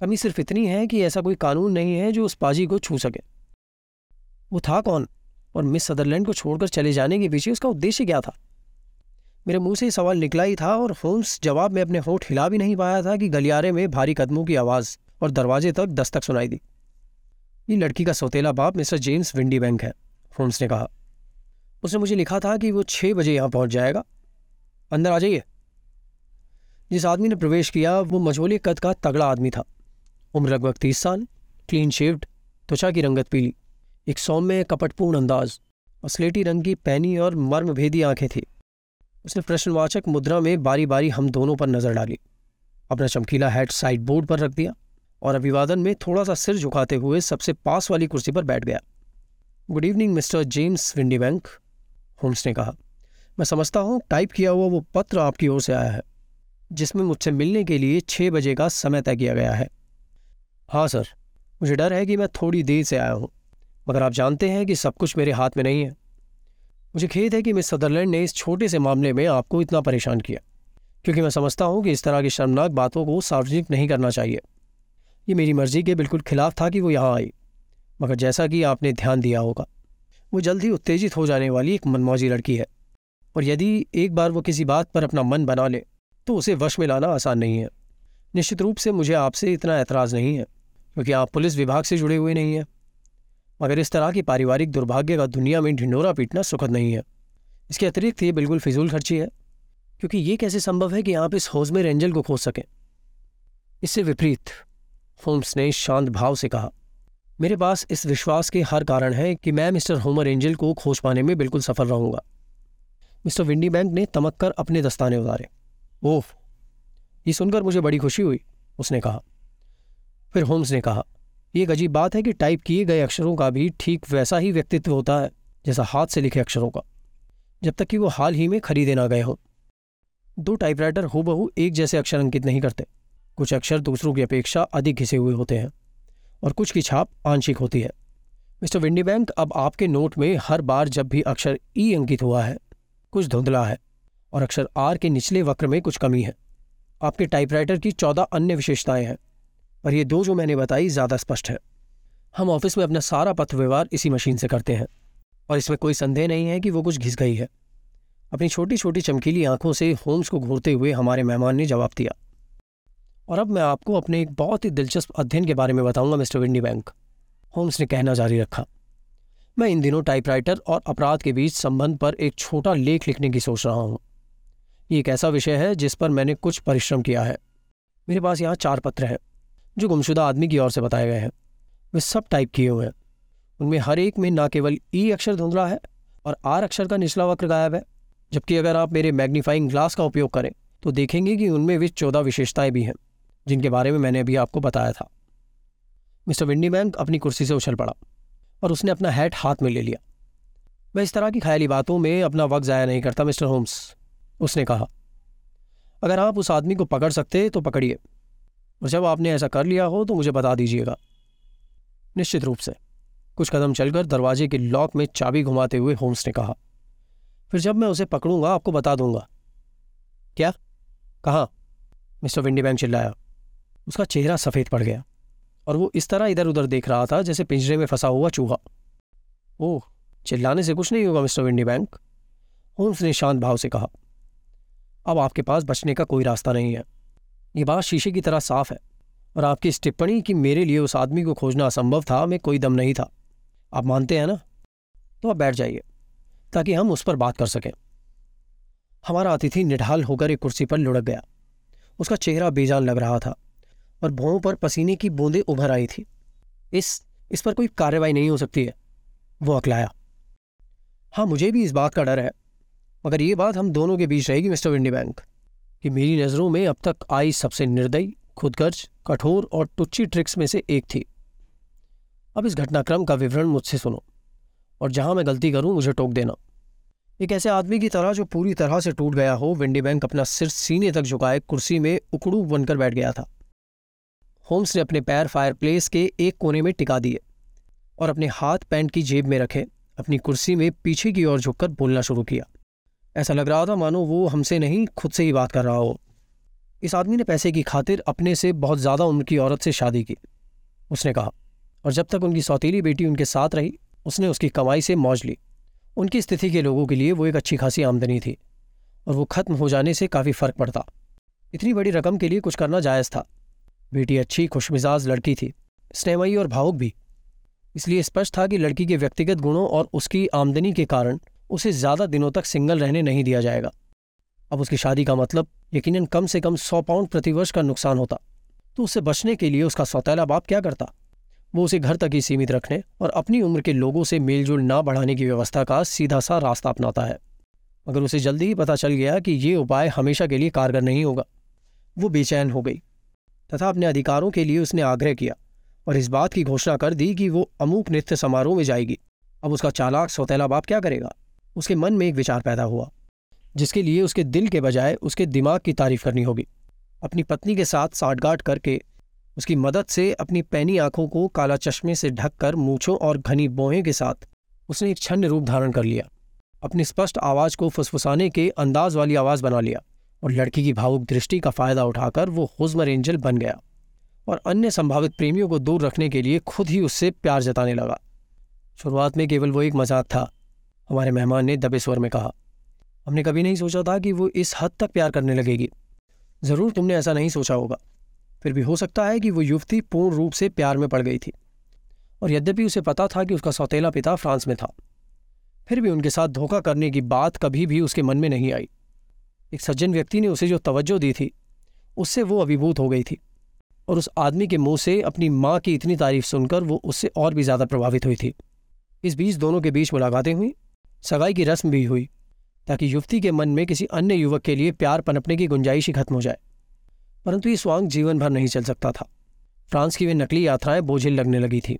कमी सिर्फ़ इतनी है कि ऐसा कोई कानून नहीं है जो उस पाजी को छू सके। वो था कौन? और मिस सदरलैंड को छोड़कर चले जाने के पीछे उसका उद्देश्य क्या था? मेरे मुँह से सवाल निकला ही था और होम्स जवाब में अपने होठ हिला भी नहीं पाया था कि गलियारे में भारी कदमों की आवाज़ और दरवाजे तक दस्तक सुनाई दी। ये लड़की का सौतेला बाप मिस्टर जेम्स विंडी बैंक है, होम्स ने कहा। उसने मुझे लिखा था कि वो छः बजे यहाँ पहुँच जाएगा। अंदर आ जाइए। जिस आदमी ने प्रवेश किया, वो मझोले कद का तगड़ा आदमी था। उम्र लगभग तीस साल क्लीन शेव्ड त्वचा की रंगत पीली, एक सौम्य, कपटपूर्ण अंदाज और स्लेटी रंग की पैनी और मर्मभेदी आँखें थी। उसने प्रश्नवाचक मुद्रा में बारी बारी हम दोनों पर नज़र डाली। अपना चमकीला हैट साइड बोर्ड पर रख दिया और अभिवादन में थोड़ा सा सिर झुकाते हुए सबसे पास वाली कुर्सी पर बैठ गया। Good evening mister James Windibank Holmes ने कहा, मैं समझता हूँ, टाइप किया हुआ वो पत्र आपकी ओर से आया है, जिसमें मुझसे मिलने के लिए छः बजे का समय तय किया गया है। हाँ सर, मुझे डर है कि मैं थोड़ी देर से आया हूँ, मगर आप जानते हैं कि सब कुछ मेरे हाथ में नहीं है। मुझे खेद है कि मिस सदरलैंड ने इस छोटे से मामले में आपको इतना परेशान किया, क्योंकि मैं समझता हूँ कि इस तरह की शर्मनाक बातों को सार्वजनिक नहीं करना चाहिए। ये मेरी मर्ज़ी के बिल्कुल खिलाफ था कि वो यहाँ आई, मगर जैसा कि आपने ध्यान दिया होगा। वो जल्द ही उत्तेजित हो जाने वाली एक मनमौजी लड़की है। और यदि एक बार वो किसी बात पर अपना मन बना ले तो उसे वश में लाना आसान नहीं है। निश्चित रूप से मुझे आपसे इतना ऐतराज़ नहीं है, क्योंकि आप पुलिस विभाग से जुड़े हुए नहीं हैं। मगर इस तरह की पारिवारिक दुर्भाग्य का दुनिया में ढिंडोरा पीटना सुखद नहीं है। इसके अतिरिक्त ये बिल्कुल फिजूल खर्ची है, क्योंकि ये कैसे संभव है कि आप इस हौज में रेंजल को खोज सकें? इससे विपरीत, होम्स ने शांत भाव से कहा। मेरे पास इस विश्वास के हर कारण है कि मैं मिस्टर होमर एंजल को खोज पाने में बिल्कुल सफल रहूँगा। मिस्टर विंडी बैंक ने तमक कर अपने दस्ताने उतारे। ओह, ये सुनकर मुझे बड़ी खुशी हुई, उसने कहा। फिर होम्स ने कहा, ये एक अजीब बात है कि टाइप किए गए अक्षरों का भी ठीक वैसा ही व्यक्तित्व होता है, जैसा हाथ से लिखे अक्षरों का, जब तक कि वो हाल ही में खरीदे ना गए हों। दो टाइपराइटर हूबहू एक जैसे अक्षर अंकित नहीं करते। कुछ अक्षर दूसरों की अपेक्षा अधिक घिसे हुए होते हैं। और कुछ की छाप आंशिक होती है। मिस्टर विंडी बैंक अब आपके नोट में हर बार जब भी अक्षर ई अंकित हुआ है, कुछ धुंधला है और अक्षर आर के निचले वक्र में कुछ कमी है। आपके टाइपराइटर की चौदह अन्य विशेषताएँ हैं, पर ये दो जो मैंने बताई ज़्यादा स्पष्ट है। हम ऑफ़िस में अपना सारा पत्र व्यवहार इसी मशीन से करते हैं और इसमें कोई संदेह नहीं है कि वो कुछ घिस गई है। अपनी छोटी छोटी चमकीली आँखों से होम्स को घूरते हुए हमारे मेहमान ने जवाब दिया। और अब मैं आपको अपने एक बहुत ही दिलचस्प अध्ययन के बारे में बताऊँगा, मिस्टर विंडी बैंक। होम्स ने कहना जारी रखा, मैं इन दिनों टाइपराइटर और अपराध के बीच संबंध पर एक छोटा लेख लिखने की सोच रहा हूँ। ये एक ऐसा विषय है जिस पर मैंने कुछ परिश्रम किया है। मेरे पास यहाँ चार पत्र हैं, जो गुमशुदा आदमी की ओर से बताए गए हैं। वे सब टाइप किए हुए हैं। उनमें हर एक में न केवल ई अक्षर धुंधला है और आर अक्षर का निचला वक्र गायब है, जबकि अगर आप मेरे मैग्नीफाइंग ग्लास का उपयोग करें तो देखेंगे कि उनमें वे चौदह विशेषताएँ भी हैं। जिनके बारे में मैंने अभी आपको बताया था। मिस्टर विंडी बैंक अपनी कुर्सी से उछल पड़ा और उसने अपना हैट हाथ में ले लिया। मैं इस तरह की ख्याली बातों में अपना वक्त ज़ाया नहीं करता, मिस्टर होम्स, उसने कहा। अगर आप उस आदमी को पकड़ सकते तो पकड़िए, और जब आपने ऐसा कर लिया हो तो मुझे बता दीजिएगा। निश्चित रूप से। कुछ कदम चलकर दरवाजे के लॉक में चाबी घुमाते हुए होम्स ने कहा, फिर जब मैं उसे पकड़ूँगा, आपको बता दूँगा। क्या? कहाँ? मिस्टर विंडी बैंक चिल्लाया। उसका चेहरा सफ़ेद पड़ गया और वो इस तरह इधर उधर देख रहा था जैसे पिंजरे में फंसा हुआ चूहा। ओह, चिल्लाने से कुछ नहीं होगा, मिस्टर विंडी बैंक, होम्स ने शांत भाव से कहा। अब आपके पास बचने का कोई रास्ता नहीं है। ये बात शीशे की तरह साफ़ है और आपकी इस टिप्पणी कि मेरे लिए उस आदमी को खोजना असंभव था, में कोई दम नहीं था। आप मानते हैं ना? तो आप बैठ जाइए, ताकि हम उस पर बात कर सकें। हमारा अतिथि निढाल होकर एक कुर्सी पर लुढ़क गया। उसका चेहरा बेजान लग रहा था। और भौं पर पसीने की बूंदें उभर आई थी। इस इस पर कोई कार्रवाई नहीं हो सकती है। वो अकलाया। हाँ मुझे भी इस बात का डर है, मगर ये बात हम दोनों के बीच रहेगी, मिस्टर विंडी बैंक, कि मेरी नज़रों में अब तक आई सबसे निर्दयी, खुदगर्ज, कठोर और टुच्ची ट्रिक्स में से एक थी। अब इस घटनाक्रम का विवरण मुझसे सुनो, और जहाँ मैं गलती करूँ, मुझे टोक देना। एक ऐसे आदमी की तरह जो पूरी तरह से टूट गया हो, विंडी बैंक अपना सिर सीने तक झुकाए, कुर्सी में उकड़ू बनकर बैठ गया था। होम्स ने अपने पैर फायरप्लेस के एक कोने में टिका दिए और अपने हाथ पैंट की जेब में रखे, अपनी कुर्सी में पीछे की ओर झुककर बोलना शुरू किया। ऐसा लग रहा था मानो वो हमसे नहीं, खुद से ही बात कर रहा हो। इस आदमी ने पैसे की खातिर अपने से बहुत ज़्यादा उम्र की औरत से शादी की, उसने कहा। और जब तक उनकी सौतीली बेटी उनके साथ रही, उसने उसकी कमाई से मौज ली। उनकी स्थिति के लोगों के लिए वो एक अच्छी खासी आमदनी थी और वो खत्म हो जाने से काफ़ी फ़र्क पड़ता। इतनी बड़ी रकम के लिए कुछ करना जायज़ था। बेटी अच्छी, खुशमिजाज लड़की थी। स्नेहमयी और भावुक भी। इसलिए स्पष्ट था कि लड़की के व्यक्तिगत गुणों और उसकी आमदनी के कारण उसे ज़्यादा दिनों तक सिंगल रहने नहीं दिया जाएगा। अब उसकी शादी का मतलब यकीनन कम से कम सौ पाउंड प्रतिवर्ष का नुकसान होता। तो उससे बचने के लिए उसका सौतेला बाप क्या करता? वो उसे घर तक ही सीमित रखने और अपनी उम्र के लोगों से मेलजोल ना बढ़ाने की व्यवस्था का सीधा सा रास्ता अपनाता है। मगर उसे जल्दी ही पता चल गया कि ये उपाय हमेशा के लिए कारगर नहीं होगा। वो बेचैन हो गई। तथा अपने अधिकारों के लिए उसने आग्रह किया और इस बात की घोषणा कर दी कि वो अमूक नृत्य समारोह में जाएगी। अब उसका चालाक सौतेला बाप क्या करेगा? उसके मन में एक विचार पैदा हुआ, जिसके लिए उसके दिल के बजाय उसके दिमाग की तारीफ़ करनी होगी। अपनी पत्नी के साथ साठगांठ करके उसकी मदद से अपनी पैनी आँखों को काला चश्मे से ढककर मूछों और घनी बोहें के साथ उसने एक छन्न रूप धारण कर लिया। अपनी स्पष्ट आवाज़ को फुसफुसाने के अंदाज वाली आवाज़ बना लिया। और लड़की की भावुक दृष्टि का फ़ायदा उठाकर वो हुजमर एंजल बन गया और अन्य संभावित प्रेमियों को दूर रखने के लिए खुद ही उससे प्यार जताने लगा। शुरुआत में केवल वो एक मज़ाक था, हमारे मेहमान ने दबे स्वर में कहा। हमने कभी नहीं सोचा था कि वो इस हद तक प्यार करने लगेगी। ज़रूर तुमने ऐसा नहीं सोचा होगा। फिर भी हो सकता है कि वो युवती पूर्ण रूप से प्यार में पड़ गई थी और यद्यपि उसे पता था कि उसका सौतेला पिता फ्रांस में था, फिर भी उनके साथ धोखा करने की बात कभी भी उसके मन में नहीं आई। एक सज्जन व्यक्ति ने उसे जो तवज्जो दी थी, उससे वो अभिभूत हो गई थी और उस आदमी के मुँह से अपनी माँ की इतनी तारीफ़ सुनकर वो उससे और भी ज़्यादा प्रभावित हुई थी। इस बीच दोनों के बीच मुलाकातें हुई, सगाई की रस्म भी हुई, ताकि युवती के मन में किसी अन्य युवक के लिए प्यार पनपने की गुंजाइश ही खत्म हो जाए, परंतु ये स्वांग जीवन भर नहीं चल सकता था। फ्रांस की वे नकली यात्राएँ बोझिल लगने लगी थी।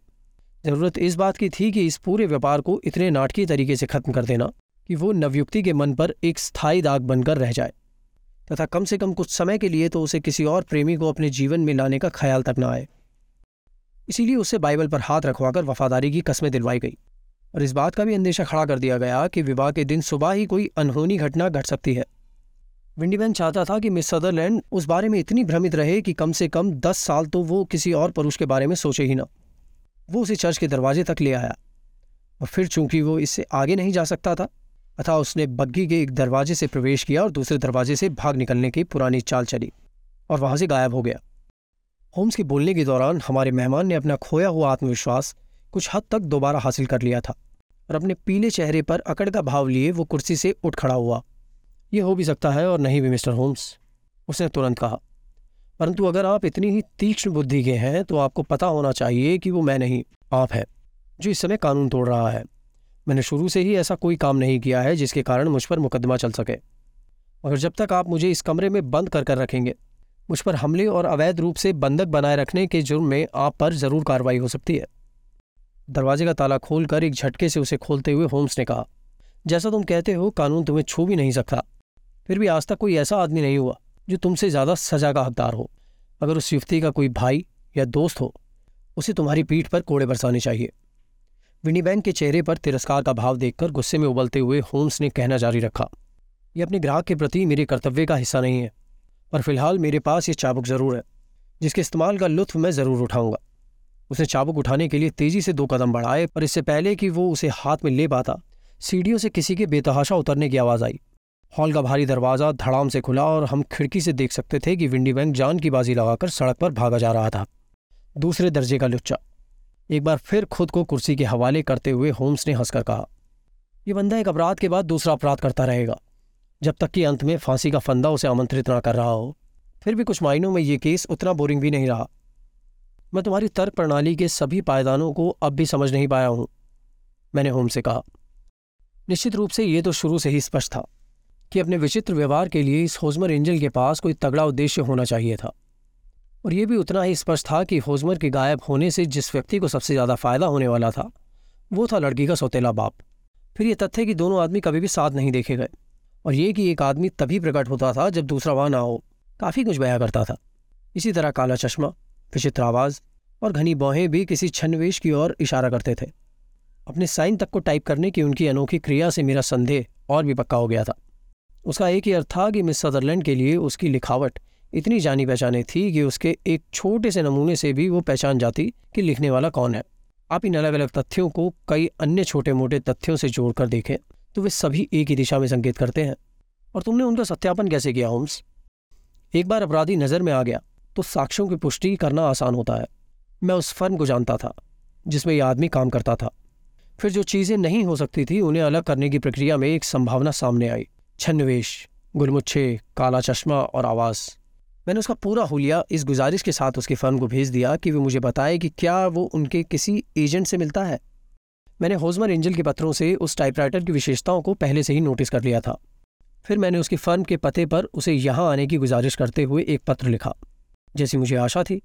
ज़रूरत इस बात की थी कि इस पूरे व्यापार को इतने नाटकीय तरीके से खत्म कर देना कि वो नवयुक्ति के मन पर एक स्थायी दाग बनकर रह जाए, तथा कम से कम कुछ समय के लिए तो उसे किसी और प्रेमी को अपने जीवन में लाने का ख्याल तक न आए। इसीलिए उसे बाइबल पर हाथ रखवाकर वफादारी की कस्में दिलवाई गई, और इस बात का भी अंदेशा खड़ा कर दिया गया कि विवाह के दिन सुबह ही कोई अनहोनी घटना घट सकती है। विंडीमैन चाहता था कि मिस सदरलैंड उस बारे में इतनी भ्रमित रहे कि कम से कम दस साल तो वो किसी और पुरुष के बारे में सोचे ही ना। वो उसे चर्च के दरवाजे तक ले आया, और फिर चूँकि वो इससे आगे नहीं जा सकता था अथा उसने बग्घी के एक दरवाजे से प्रवेश किया और दूसरे दरवाजे से भाग निकलने की पुरानी चाल चली और वहाँ से गायब हो गया। होम्स के बोलने के दौरान हमारे मेहमान ने अपना खोया हुआ आत्मविश्वास कुछ हद तक दोबारा हासिल कर लिया था और अपने पीले चेहरे पर अकड़ का भाव लिए वो कुर्सी से उठ खड़ा हुआ। ये हो भी सकता है और नहीं भी, मिस्टर होम्स, उसने तुरंत कहा। परंतु अगर आप इतनी ही तीक्ष्ण बुद्धि के हैं तो आपको पता होना चाहिए कि वो मैं नहीं, आप है, जो इस समय कानून तोड़ रहा है। मैंने शुरू से ही ऐसा कोई काम नहीं किया है जिसके कारण मुझ पर मुकदमा चल सके। मगर जब तक आप मुझे इस कमरे में बंद कर कर रखेंगे, मुझ पर हमले और अवैध रूप से बंधक बनाए रखने के जुर्म में आप पर ज़रूर कार्रवाई हो सकती है। दरवाजे का ताला खोलकर एक झटके से उसे खोलते हुए होम्स ने कहा, जैसा तुम कहते हो, कानून तुम्हें छू भी नहीं सकता। फिर भी आज तक कोई ऐसा आदमी नहीं हुआ, जो तुमसे ज़्यादा सजा का हकदार हो। अगर उस युवती का कोई भाई या दोस्त हो, उसे तुम्हारी पीठ पर कोड़े बरसाने चाहिए। विनीबैंक के चेहरे पर तिरस्कार का भाव देखकर गुस्से में उबलते हुए होम्स ने कहना जारी रखा यह अपने ग्राहक के प्रति मेरे कर्तव्य का हिस्सा नहीं है, पर फ़िलहाल मेरे पास ये चाबुक ज़रूर है, जिसके इस्तेमाल का लुत्फ मैं ज़रूर उठाऊँगा। उसने चाबुक उठाने के लिए तेज़ी से दो कदम बढ़ाए, पर इससे पहले कि वो उसे हाथ में ले पाता, सीढ़ियों से किसी के बेतहाशा उतरने की आवाज़ आई। हॉल का भारी दरवाज़ा धड़ाम से खुला और हम खिड़की से देख सकते थे कि विंडी बैंक जान की बाजी लगाकर सड़क पर भागा जा रहा था। दूसरे दर्जे का लुच्चा एक बार फिर खुद को कुर्सी के हवाले करते हुए होम्स ने हंसकर कहा यह बंदा एक अपराध के बाद दूसरा अपराध करता रहेगा। जब तक कि अंत में फांसी का फंदा उसे आमंत्रित ना कर रहा हो, फिर भी कुछ मायनों में ये केस उतना बोरिंग भी नहीं रहा। मैं तुम्हारी तर्क प्रणाली के सभी पायदानों को अब भी समझ नहीं पाया हूँ, मैंने होम से कहा। निश्चित रूप से यह तो शुरू से ही स्पष्ट था कि अपने विचित्र व्यवहार के लिए इस होजमर एंजल के पास कोई तगड़ा उद्देश्य होना चाहिए था। और यह भी उतना ही स्पष्ट था कि होजमर के गायब होने से जिस व्यक्ति को सबसे ज़्यादा फ़ायदा होने वाला था, वो था लड़की का सौतेला बाप। फिर यह तथ्य कि दोनों आदमी कभी भी साथ नहीं देखे गए। और ये कि एक आदमी तभी प्रकट होता था जब दूसरा वहाँ ना हो, काफ़ी कुछ बया करता था। इसी तरह काला चश्मा, विचित्र आवाज़ और घनी बौहें भी किसी छन्नवेश की ओर इशारा करते थे। अपने साइन तक को टाइप करने की उनकी अनोखी क्रिया से मेरा संदेह और भी पक्का हो गया था। उसका एक ही अर्थ था कि मिस सदरलैंड के लिए उसकी लिखावट इतनी जानी पहचानी थी कि उसके एक छोटे से नमूने से भी वो पहचान जाती कि लिखने वाला कौन है। आप इन अलग अलग तथ्यों को कई अन्य छोटे मोटे तथ्यों से जोड़कर देखें तो वे सभी एक ही दिशा में संकेत करते हैं। और तुमने उनका सत्यापन कैसे किया, होम्स? एक बार अपराधी नज़र में आ गया तो साक्ष्यों की पुष्टि करना आसान होता है। मैं उस फर्म को जानता था, जिसमें यह आदमी काम करता था। फिर जो चीज़ें नहीं हो सकती थी, उन्हें अलग करने की प्रक्रिया में एक संभावना सामने आई। छन्नवेश, गुलमुच्छे, काला चश्मा और आवाज़। मैंने उसका पूरा हुलिया इस गुजारिश के साथ उसकी फर्म को भेज दिया कि वो मुझे बताए कि क्या वो उनके किसी एजेंट से मिलता है। मैंने होजमर एंजल के पत्रों से उस टाइपराइटर की विशेषताओं को पहले से ही नोटिस कर लिया था। फिर मैंने उसकी फर्म के पते पर उसे यहाँ आने की गुजारिश करते हुए एक पत्र लिखा, जैसी मुझे आशा थी।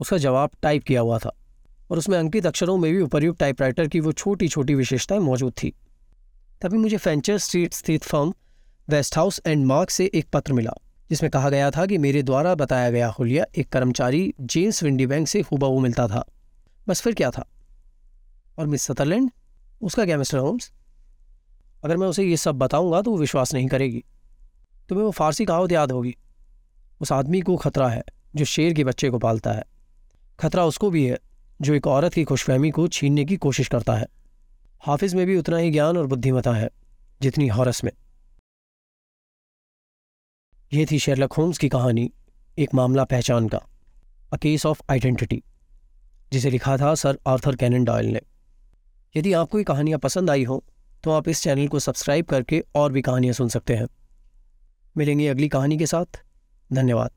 उसका जवाब टाइप किया हुआ था और उसमें अंकित अक्षरों में भी उपयुक्त टाइपराइटर की वो छोटी छोटी विशेषताएँ मौजूद थी। तभी मुझे फेंचर स्ट्रीट स्थित firm Westhouse and Mark से एक पत्र मिला। जिसमें कहा गया था कि मेरे द्वारा बताया गया हुलिया एक कर्मचारी जेम्स विंडी बैंक से हुबहू मिलता था। बस फिर क्या था? और मिस सतरलैंड, उसका क्या मिस्टर होम्स? अगर मैं उसे ये सब बताऊँगा तो वो विश्वास नहीं करेगी। तुम्हें वो फारसी कहावत याद होगी। उस आदमी को खतरा है जो शेर के बच्चे को पालता है। खतरा उसको भी है जो एक औरत की खुशफहमी को छीनने की कोशिश करता है। हाफिज में भी उतना ही ज्ञान और बुद्धिमता है जितनी हॉरस में। यह थी शेरलक होम्स की कहानी, एक मामला पहचान का, अ केस ऑफ़ आइडेंटिटी, जिसे लिखा था सर आर्थर कैनन डॉयल ने। यदि आपको ये कहानियाँ पसंद आई हों तो आप इस चैनल को सब्सक्राइब करके और भी कहानियाँ सुन सकते हैं। मिलेंगे अगली कहानी के साथ। धन्यवाद।